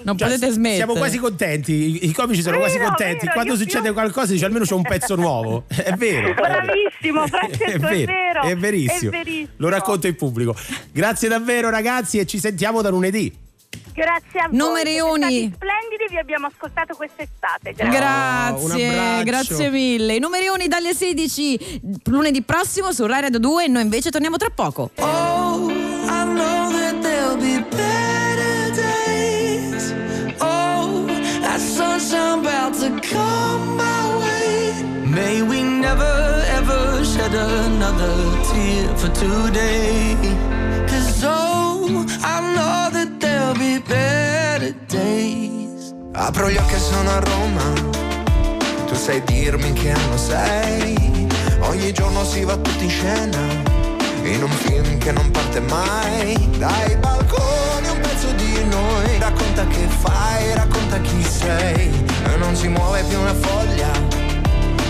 Non Cioè, potete smettere. Siamo quasi contenti, i, comici sono quasi Vero, contenti. vero, Quando succede più- qualcosa dice almeno c'è un pezzo nuovo. <laughs> È vero. Bravissimo <laughs> Francesco, è vero. è verissimo. È verissimo. Lo racconto in pubblico. Grazie davvero ragazzi e ci sentiamo da lunedì. Grazie a voi. Numerioni. Splendidi, vi abbiamo ascoltato quest'estate. Grazie. Abbraccio. grazie mille. I numerioni dalle 16 lunedì prossimo su Rai Radio 2 e noi invece torniamo tra poco. Oh, I know that there'll be better days. Oh, that sunshine about to come my way. May we never ever shed another tear for today. Cause oh, I know that there'll be better days. Apro gli occhi e sono a Roma. Tu sai dirmi che anno sei. Ogni giorno si va tutti in scena. in un film che non parte mai. Dai balconi un pezzo di noi, racconta che fai, racconta chi sei. E non si muove più una foglia,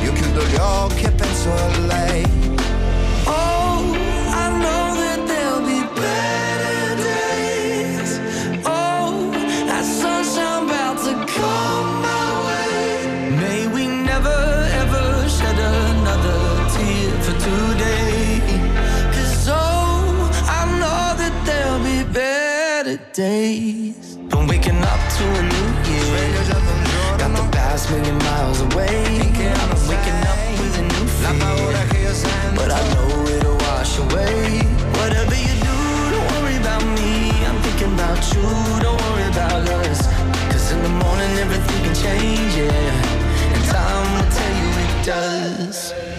io chiudo gli occhi e penso a lei. Days. I'm waking up to a new year. Got the past million miles away. I'm waking up with a new fear. But I know it'll wash away. Whatever you do, don't worry about me. I'm thinking about you, don't worry about us. Cause in the morning everything can change, yeah. And time will tell you it does.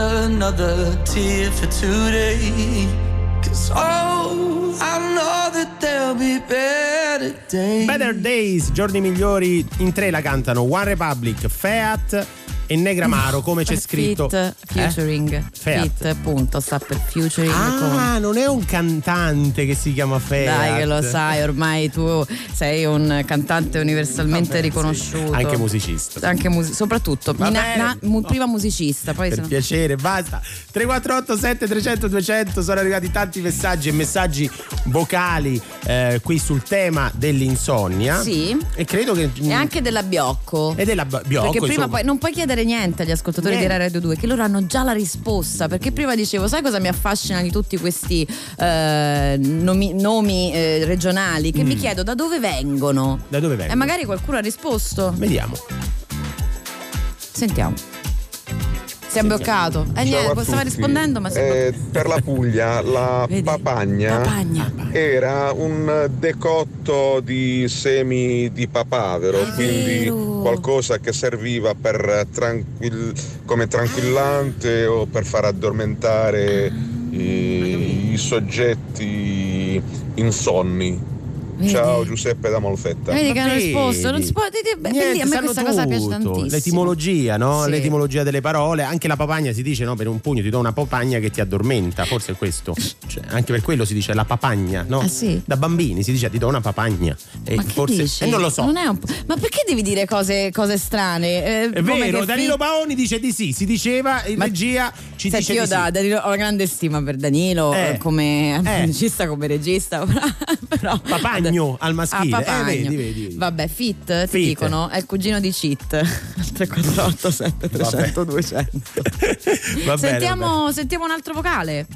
Another tear for today. 'Cause oh, I know that there'll be better days. Better Days, giorni migliori, in tre la cantano One Republic, Feat e Negramaro, come c'è scritto. Fit, featuring. Eh? Fit, appunto, sta per featuring. Ah, con- non è un cantante che si chiama Feat. Dai che lo sai, ormai tu sei un cantante universalmente Vabbè, riconosciuto. Anche musicista. Anche musi- soprattutto, Va na- mu- prima musicista, poi Per se no- piacere, basta. 348 7300 200 sono arrivati tanti messaggi e messaggi vocali eh, qui sul tema dell'insonnia. Sì. E credo che. E anche della Biocco. E della Biocco, Perché prima insomma. poi non puoi chiedere niente agli ascoltatori Niente. di Rai Radio 2, che loro hanno già la risposta. Perché prima dicevo, sai cosa mi affascina di tutti questi eh, nomi, nomi, eh, regionali? Che mi Mm. chiedo da dove vengono. Da dove E vengono? magari qualcuno ha risposto. Vediamo. Sentiamo. Si è bloccato. Eh niente, stava rispondendo, ma si è Eh, per la Puglia la <laughs> papagna, era un decotto di semi di papavero, quindi qualcosa che serviva per tranquill- come tranquillante o per far addormentare i, i soggetti insonni. Vedi? Ciao Giuseppe da Molfetta. Vedi che hanno risposto. Non si può, beh, Niente, a me questa cosa piace tutto. tantissimo. L'etimologia, no? Sì. L'etimologia delle parole. Anche la papagna si dice, no? Per un pugno ti do una papagna che ti addormenta. Forse è questo. Cioè, anche per quello si dice la papagna, no? Ah, sì? Da bambini si dice ti do una papagna. E Ma che forse. dici? E non lo so. Non è un po'- Ma perché devi dire cose, cose strane? Eh, È come vero, che Danilo fi- Baoni dice di sì, si diceva in regia ci Senti, dice io di da sì. Danilo ho una grande stima per Danilo Eh. eh, come Eh. regista, come regista. <laughs> Però, Papagno al maschile. Ah, Eh, vedi, vedi, vedi. Vabbè, Fit, ti Fit. dicono, è il cugino di Cheat. 348 7300 200. Va bene, Sentiamo, sentiamo un altro vocale.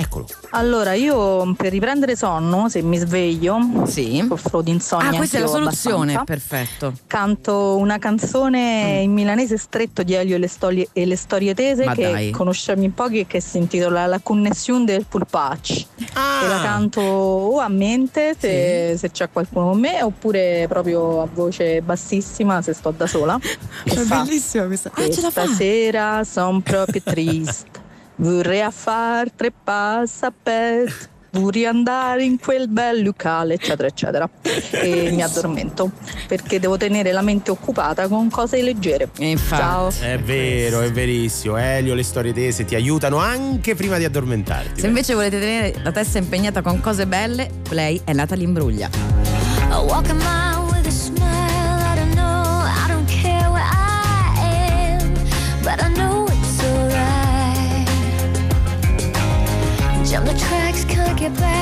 Eccolo. Allora, io per riprendere sonno, se mi sveglio, soffro di insonnia. Ah, questa è la soluzione, abbastanza. perfetto. Canto una canzone in milanese stretto di Elio e le, storie- e le storie tese Ma che dai. conosciamo in pochi e che si intitola La connessione del pulpacci. Ah. E la canto o a mente se, se c'è qualcuno con me oppure proprio a voce bassissima se sto da sola. <laughs> È fa, bellissima questa. Ah, ce la fa. Stasera son proprio <laughs> triste. Vorrei a far tre passi a pet. Vorrei andare in quel bel locale, eccetera, eccetera. E mi addormento perché devo tenere la mente occupata con cose leggere. Ciao. È vero, è verissimo. Elio, le storie tese ti aiutano anche prima di addormentarti. Se invece volete tenere la testa impegnata con cose belle, lei è Natalie Imbruglia. I walk a mile get back.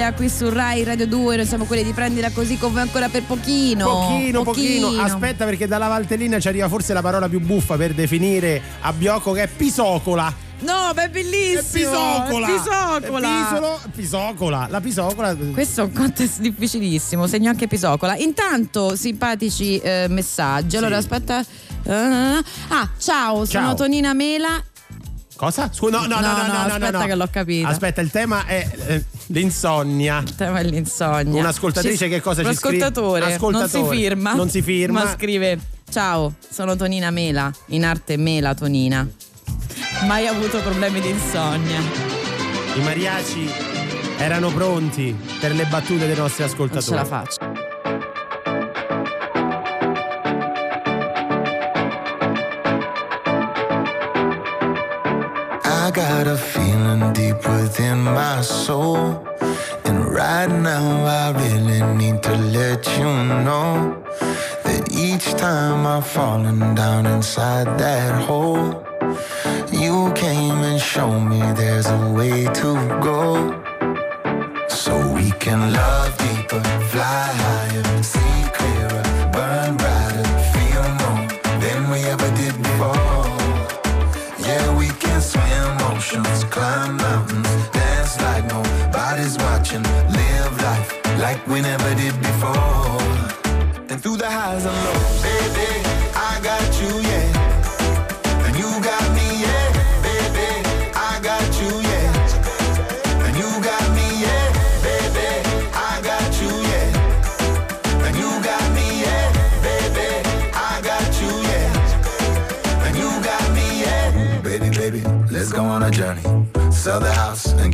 Imbruglia qui su Rai Radio 2, noi siamo quelli di prendila così come ancora per pochino. Pochino, pochino. Aspetta, perché dalla Valtellina ci arriva forse la parola più buffa per definire a Biocco che è pisocola. No, ma è bellissimo. Pisocola. È pisocola. È pisolo- pisocola. La pisocola. Questo è un contest difficilissimo, segno anche Pisocola. Intanto, simpatici eh, messaggi. Allora, aspetta. eh, ah, ciao, sono Ciao. Tonina Mela. Cosa? Scu- no, no, no, no, no, no, aspetta no. che l'ho capito. Aspetta, il tema è eh, l'insonnia. Il tema è l'insonnia. Un'ascoltatrice Ci- che cosa ci scrive? L'ascoltatore non si Ascoltatore. firma. Non si firma. Ma scrive: Ciao, sono Tonina Mela, in arte Mela Tonina. Mai avuto problemi di insonnia. I mariachi erano pronti per le battute dei nostri Non ascoltatori. ce la faccio. I got a feeling deep within my soul. And right now, I really need to let you know that each time I've fallen down inside that hole, you came and showed me there's a way to go. So we can love deeper, fly higher,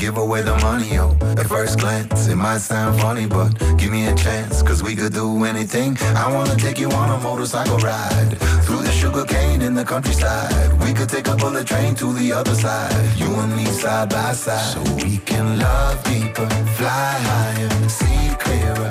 give away the money, yo. At first glance, it might sound funny, but give me a chance, cause we could do anything. I wanna take you on a motorcycle ride through the sugar cane in the countryside. We could take a bullet train to the other side. You and me side by side. So we can love deeper, fly higher, see clearer,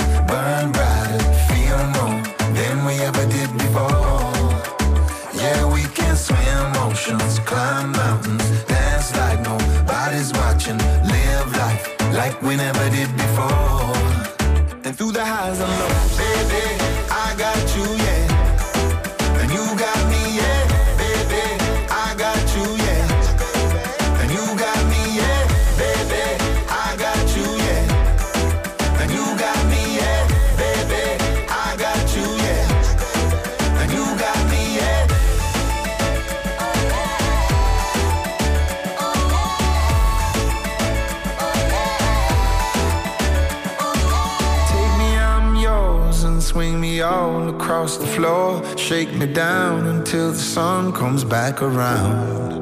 floor. Shake me down until the sun comes back around.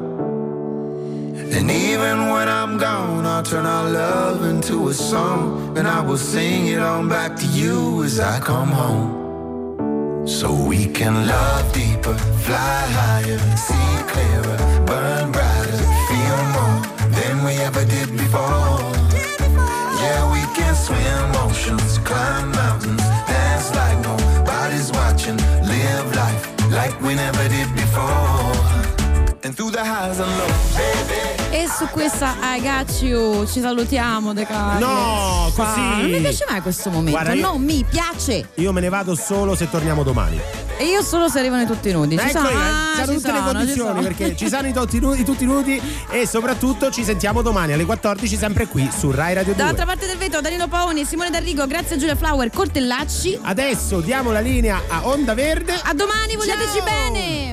And even when I'm gone, I'll turn our love into a song. And I will sing it on back to you as I come home. So we can love deeper, fly higher, see clearer, burn brighter, feel more than we ever did before. E su questa I got you ci salutiamo De Carlo. No, così. Non mi piace mai questo momento. Guarda, io- Non mi piace. Io me ne vado solo se torniamo domani. E io solo se arrivano tutti nudi. Ci Eccoli, sono, eh, ah, ci tutte le sono, ci condizioni sono. perché ci sono i <laughs> tutti, nudi, tutti nudi e soprattutto ci sentiamo domani alle 14 sempre qui su Rai Radio 2. Dall'altra parte del vetro Danilo Paoni Simone D'Arrigo, grazie a Giulia Flower, Cortellacci. Adesso diamo la linea a Onda Verde. A domani, vogliateci bene!